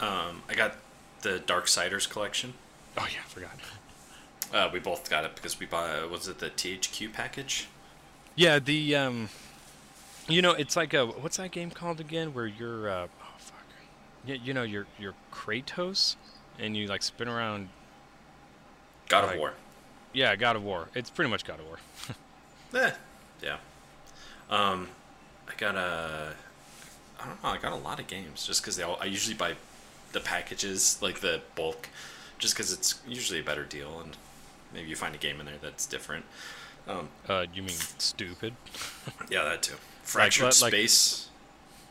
Um, I got the Darksiders collection. Oh yeah, I forgot. Uh, we both got it because we bought. Was it the THQ package? Yeah, the um, you know, it's like a what's that game called again? Where you're uh, oh fuck, you, you know, you're you're Kratos, and you like spin around. God Right. of War. Yeah, God of War. It's pretty much God of War. Eh, yeah. Um, I got a. I don't know. I got a lot of games just because they all. I usually buy the packages like the bulk, just because it's usually a better deal and maybe you find a game in there that's different. Um, Uh, you mean stupid? yeah, that too. Fractured like- Space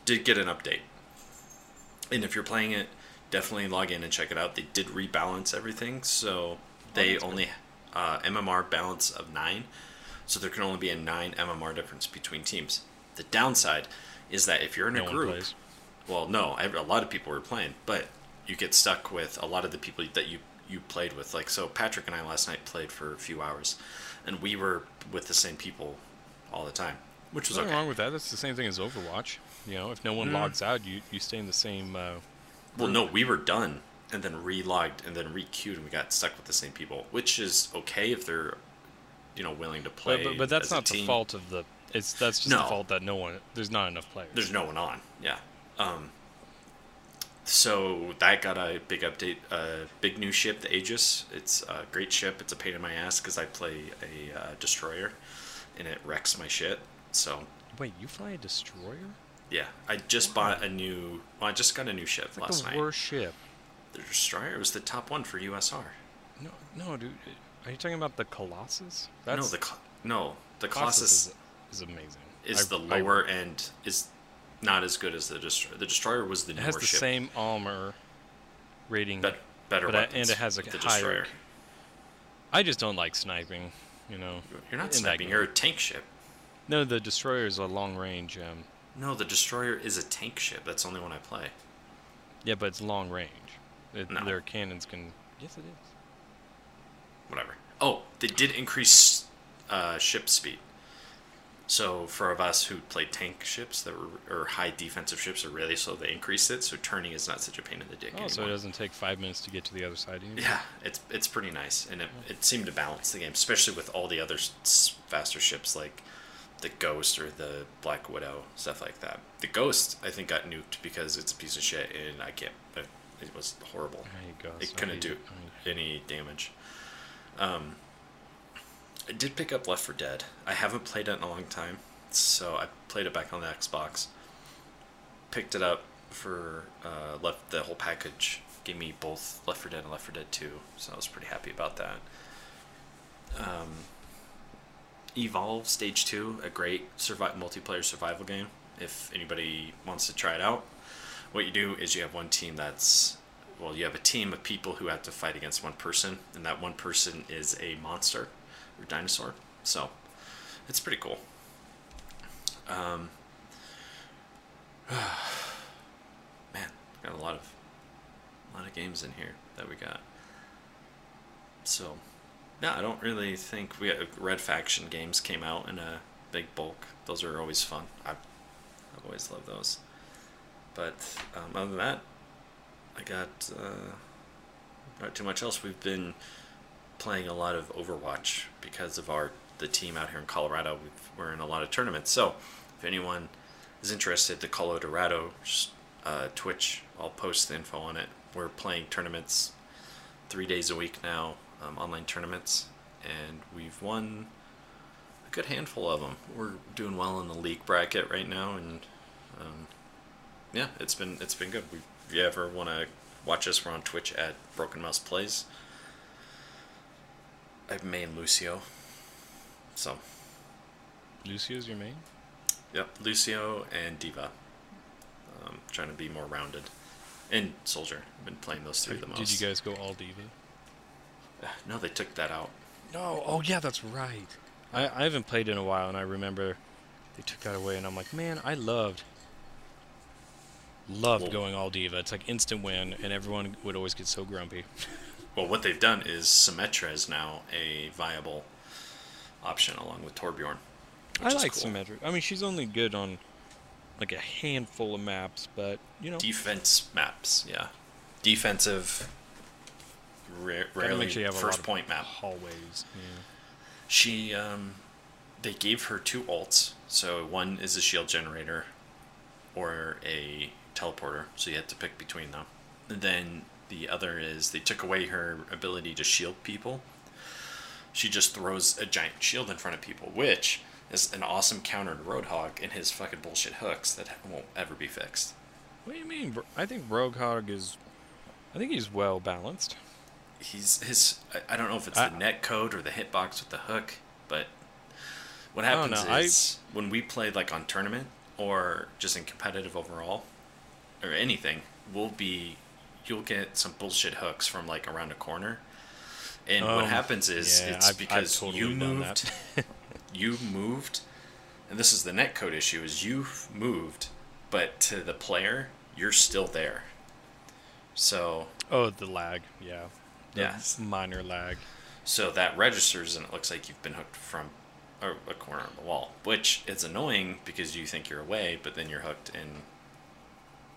did get an update, and if you're playing it, definitely log in and check it out. They did rebalance everything, so they that's good. only uh, MMR balance of nine, so there can only be a nine MMR difference between teams. The downside is that if you're in No a group. Well, no, I, a lot of people were playing, but you get stuck with a lot of the people that you you played with. Like so, Patrick and I last night played for a few hours, and we were with the same people all the time, which was Nothing okay. wrong with that. That's the same thing as Overwatch. You know, if no one Mm. logs out, you you stay in the same. Uh, Well, no, we were done and then re-logged and then re-queued, and we got stuck with the same people, which is okay if they're, you know, willing to play. but, but but that's not the fault of the. It's that's just No. the fault that no one. There's not enough players. There's no one on. Yeah. Um. So that got a big update. A big new ship, the Aegis. It's a great ship. It's a pain in my ass because I play a uh, destroyer, and it wrecks my shit. So Wait, you fly a destroyer? yeah, I just bought a new. Well, I just got a new ship It's like last the night. worst ship. The destroyer was the top one for USR. No, no, dude. Are you talking about the Colossus? no, the no the Colossus Colossus is, is amazing. is I- the I- lower end is not as good as the destroyer. The destroyer was the It newer has the ship. same armor rating. Bet- better but I- weapons. and it has a the higher. destroyer. I just don't like sniping. You know. You're not sniping. You're a tank ship. No, the destroyer is a long range. Um, No, the destroyer is a tank ship. That's the only one I play. yeah, but it's long range. It, No. Their cannons can. Yes, it is. Whatever. Oh, they did increase uh, ship speed. So for of us who played tank ships that were or high defensive ships are really slow, they increased it. So turning is not such a pain in the dick Oh, anymore. so it doesn't take five minutes to get to the other side. Anymore? Yeah, it's it's pretty nice, and it, it seemed to balance the game, especially with all the other s- faster ships like the Ghost or the Black Widow, stuff like that. The Ghost, I think, got nuked because it's a piece of shit, and I can't. It, was horrible. There you go. It so couldn't do any damage. Um, I did pick up Left for Dead. I haven't played it in a long time, so I played it back on the Xbox. Picked it up for uh, left the whole package. Gave me both Left for Dead and Left for Dead Two, so I was pretty happy about that. Um, Evolve Stage Two, a great survive multiplayer survival game. If anybody wants to try it out, what you do is you have one team that's well, you have a team of people who have to fight against one person, and that one person is a monster or dinosaur. So it's pretty cool. Um, man, got a lot of a lot of games in here that we got. So, yeah, I don't really think we Red Faction games came out in a big bulk. Those are always fun. I've, I've always loved those. But um, other than that, I got uh, not too much else. We've been playing a lot of Overwatch because of our the team out here in Colorado. We've, we're in a lot of tournaments. So if anyone is interested, the Colorado uh, Twitch, I'll post the info on it. We're playing tournaments three days a week now, um, online tournaments, and we've won a good handful of them. We're doing well in the league bracket right now, and um, yeah, it's been it's been good. We, if you ever want to watch us, we're on Twitch at Broken Mouse Plays. I've main Lucio, so Lucio's your main? yep, Lucio and D.Va. Um, trying to be more rounded, and Soldier. I've been playing those three the most. Did you guys go all D.Va? No, they took that out. No. Oh yeah, that's right. I, I haven't played in a while, and I remember they took that away, and I'm like, man, I loved loved going all D.Va. It's like instant win, and everyone would always get so grumpy. Well, what they've done is Symmetra is now a viable option along with Torbjorn. I like cool. Symmetric. I mean, she's only good on like a handful of maps, but you know, defense maps. Yeah, defensive. Ra- rarely sure have first point map. hallways. Yeah. She um, they gave her two ults. So one is a shield generator, or a teleporter. So you had to pick between them. And then the other is they took away her ability to shield people. She just throws a giant shield in front of people, which is an awesome counter to Roadhog and his fucking bullshit hooks that won't ever be fixed. What do you mean? I think Roadhog is. I think he's well balanced. He's his. I- don't know if it's I- the net code or the hitbox with the hook, but what happens know, I- is when we play like on tournament or just in competitive overall or anything, we'll be you'll get some bullshit hooks from like around a corner. And what Um, happens is yeah, it's I've- I've because totally you moved you moved and this is the net code issue is you moved but to the player you're still there so Oh, the lag. Yeah. The Yeah. Minor lag. so that registers and it looks like you've been hooked from a, a corner of the wall which is annoying because you think you're away but then you're hooked and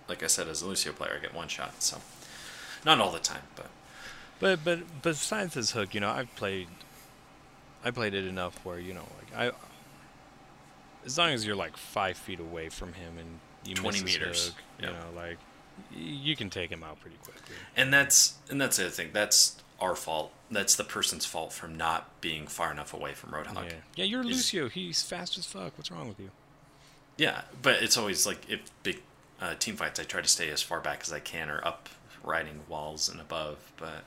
like i said as a lucio player i get one shot so not all the time but But but besides this hook, you know, I've played. I played it enough where you know, like I. As long as you're like five feet away from him and you 20 miss meters, hook, yeah. you know, like you can take him out pretty quickly. and that's and that's the other thing that's our fault that's the person's fault from not being far enough away from roadhog Yeah, yeah, you're Is- Lucio. He's fast as fuck. What's wrong with you? Yeah, but it's always like if big uh, team fights, I try to stay as far back as I can or up riding walls and above. But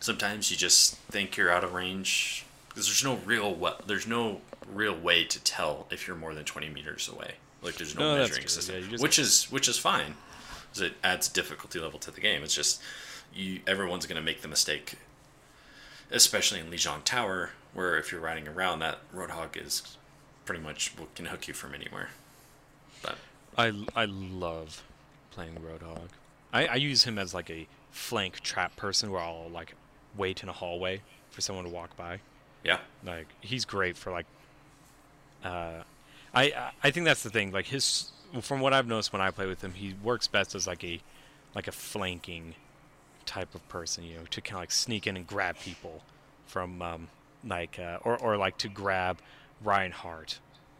sometimes you just think you're out of range because there's no real there's no real way to tell if you're more than 20 meters away. Like there's no, No, measuring system, Yeah, which is which is fine. it adds difficulty level to the game. It's just you everyone's gonna make the mistake, especially in Lijiang Tower, where if you're riding around, that Roadhog is pretty much what can hook you from anywhere. But I, I love playing Roadhog. I, I use him as like a flank trap person where I'll like wait in a hallway for someone to walk by. yeah, Like he's great for like. Uh, I I- think that's the thing. Like his from what I've noticed when I play with him, he works best as like a like a flanking type of person. You know, to kind of like sneak in and grab people from um like uh, or or like to grab Reinhardt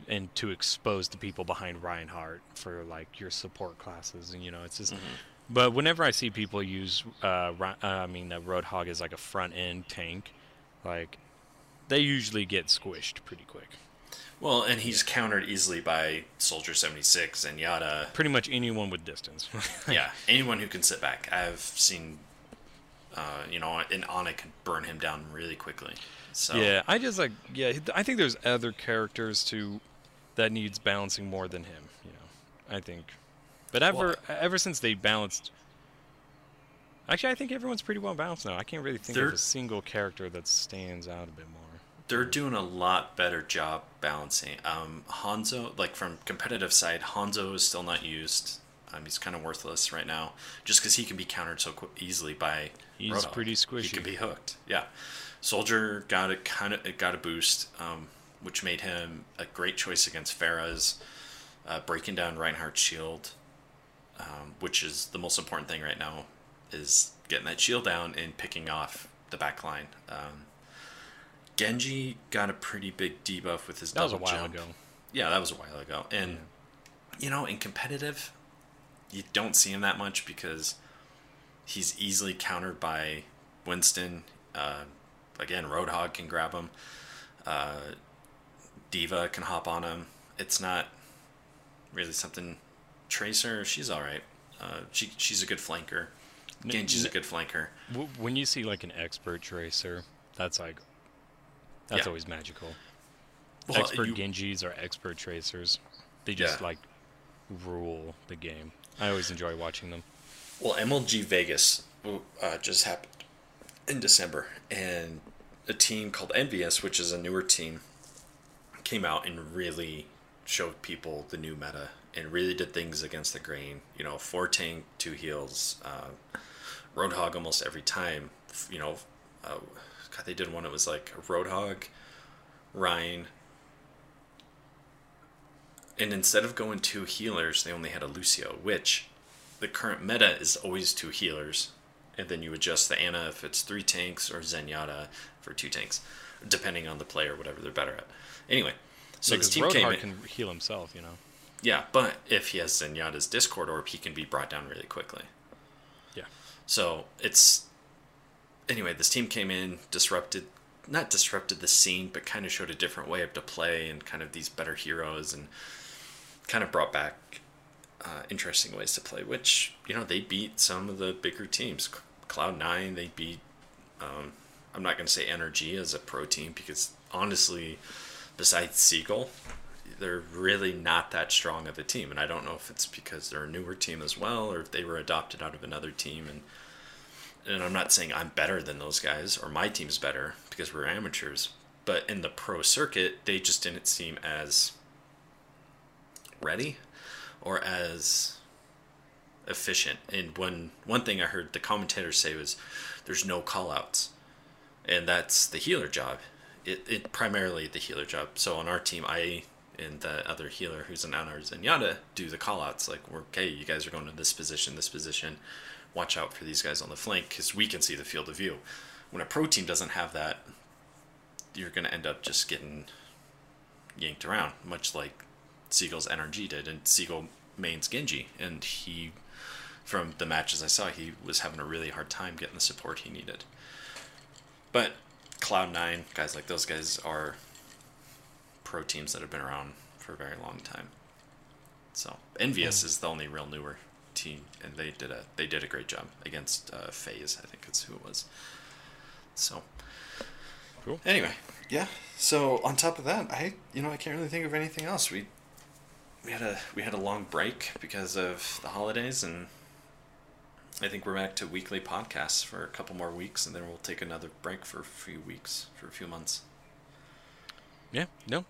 and to expose the people behind Reinhardt for like your support classes and you know it's just. But whenever I see people use, uh, uh, I mean, uh, Roadhog is like a front end tank, like they usually get squished pretty quick. well, and he's countered easily by Soldier seventy six and Yada. Pretty much anyone with distance. yeah, anyone who can sit back. I've seen, uh, you know, and Ana can burn him down really quickly. So Yeah, I just like yeah. I think there's other characters too that needs balancing more than him. You know, I think, but ever ever since they balanced. Actually, I think everyone's pretty well balanced now. I can't really think of a single character that stands out a bit more. they're doing a lot better job balancing. Um, Hanzo, like from competitive side, Hanzo is still not used. Um, he's kind of worthless right now, just because he can be countered so qu- easily by. He's Roadhog. pretty squishy. He can be hooked. Yeah, Soldier got a kind of it got a boost, um, which made him a great choice against Pharah's, uh, breaking down Reinhardt's shield, um, which is the most important thing right now, is getting that shield down and picking off the back line. Um, Genji got a pretty big debuff with his That was a double while jump. ago. Yeah, that was a while ago. And you know, in competitive, you don't see him that much because he's easily countered by Winston. Uh, again, Roadhog can grab him. Uh, D.Va can hop on him. It's not really something. Tracer, she's all right. Uh, she she's a good flanker. Genji's a good flanker. When you see like an expert tracer, that's like that's Yeah. always magical. Well, expert you- Genjis are expert tracers. They just Yeah. like rule the game. I always enjoy watching them. Well, MLG Vegas uh, just happened in December, and a team called EnVyUs, which is a newer team, came out and really showed people the new meta and really did things against the grain. You know, four tank, two heals, uh, Roadhog almost every time. You know, uh, God, they did one. It was like Roadhog, Rein, and instead of going two healers, they only had a Lucio, which the current meta is always two healers, and then you adjust the Ana if it's three tanks or Zenyatta for two tanks, depending on the player, whatever they're better at. Anyway, so because this team came Roadhog in. can heal himself, you know. Yeah, but if he has Zenyatta's Discord orb, he can be brought down really quickly. Yeah. So it's anyway. This team came in, disrupted not disrupted the scene, but kind of showed a different way of to play and kind of these better heroes and kind of brought back uh, interesting ways to play. Which you know they beat some of the bigger teams. Cloud Nine they beat. Um, I'm not going to say Energy as a pro team because honestly, besides Seagull, they're really not that strong of a team. And I don't know if it's because they're a newer team as well or if they were adopted out of another team. And and I'm not saying I'm better than those guys or my team's better because we're amateurs. But in the pro circuit, they just didn't seem as ready or as efficient. And one one thing I heard the commentators say was there's no callouts. And that's the healer job. It, it primarily the healer job. So on our team, I and the other healer who's an honor Zenyatta do the callouts. Like, okay, you guys are going to this position, this position. Watch out for these guys on the flank because we can see the field of view. When a pro team doesn't have that, you're going to end up just getting yanked around, much like Seagull's NRG did. And Seagull mains Genji, and he, from the matches I saw, he was having a really hard time getting the support he needed. But Cloud9, guys like those guys are pro teams that have been around for a very long time. So EnVyUs mm. is the only real newer team, and they did a they did a great job against uh, FaZe. I think it's who it was. So cool. Anyway, yeah. So on top of that, I you know I can't really think of anything else. We we had a we had a long break because of the holidays, and I think we're back to weekly podcasts for a couple more weeks, and then we'll take another break for a few weeks, for a few months. Yeah. No,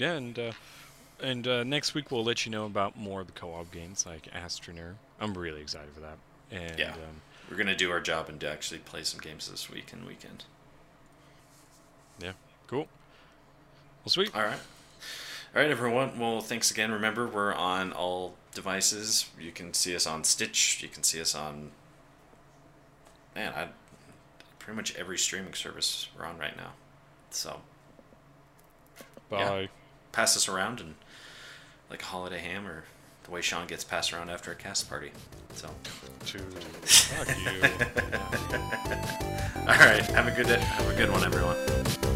yeah, and uh, and uh, next week we'll let you know about more of the co-op games like Astroneer. I'm really excited for that. And yeah, um, we're gonna do our job and actually play some games this week and weekend. Yeah, cool. Well, sweet. All right. All right, everyone. Well, thanks again. Remember, we're on all devices. You can see us on Stitch. You can see us on. Man, I pretty much every streaming service we're on right now. So. Bye. Yeah pass this around and like a holiday ham or the way Sean gets passed around after a cast party. So. To fuck you. All right. Have a good day. Have a good one, everyone.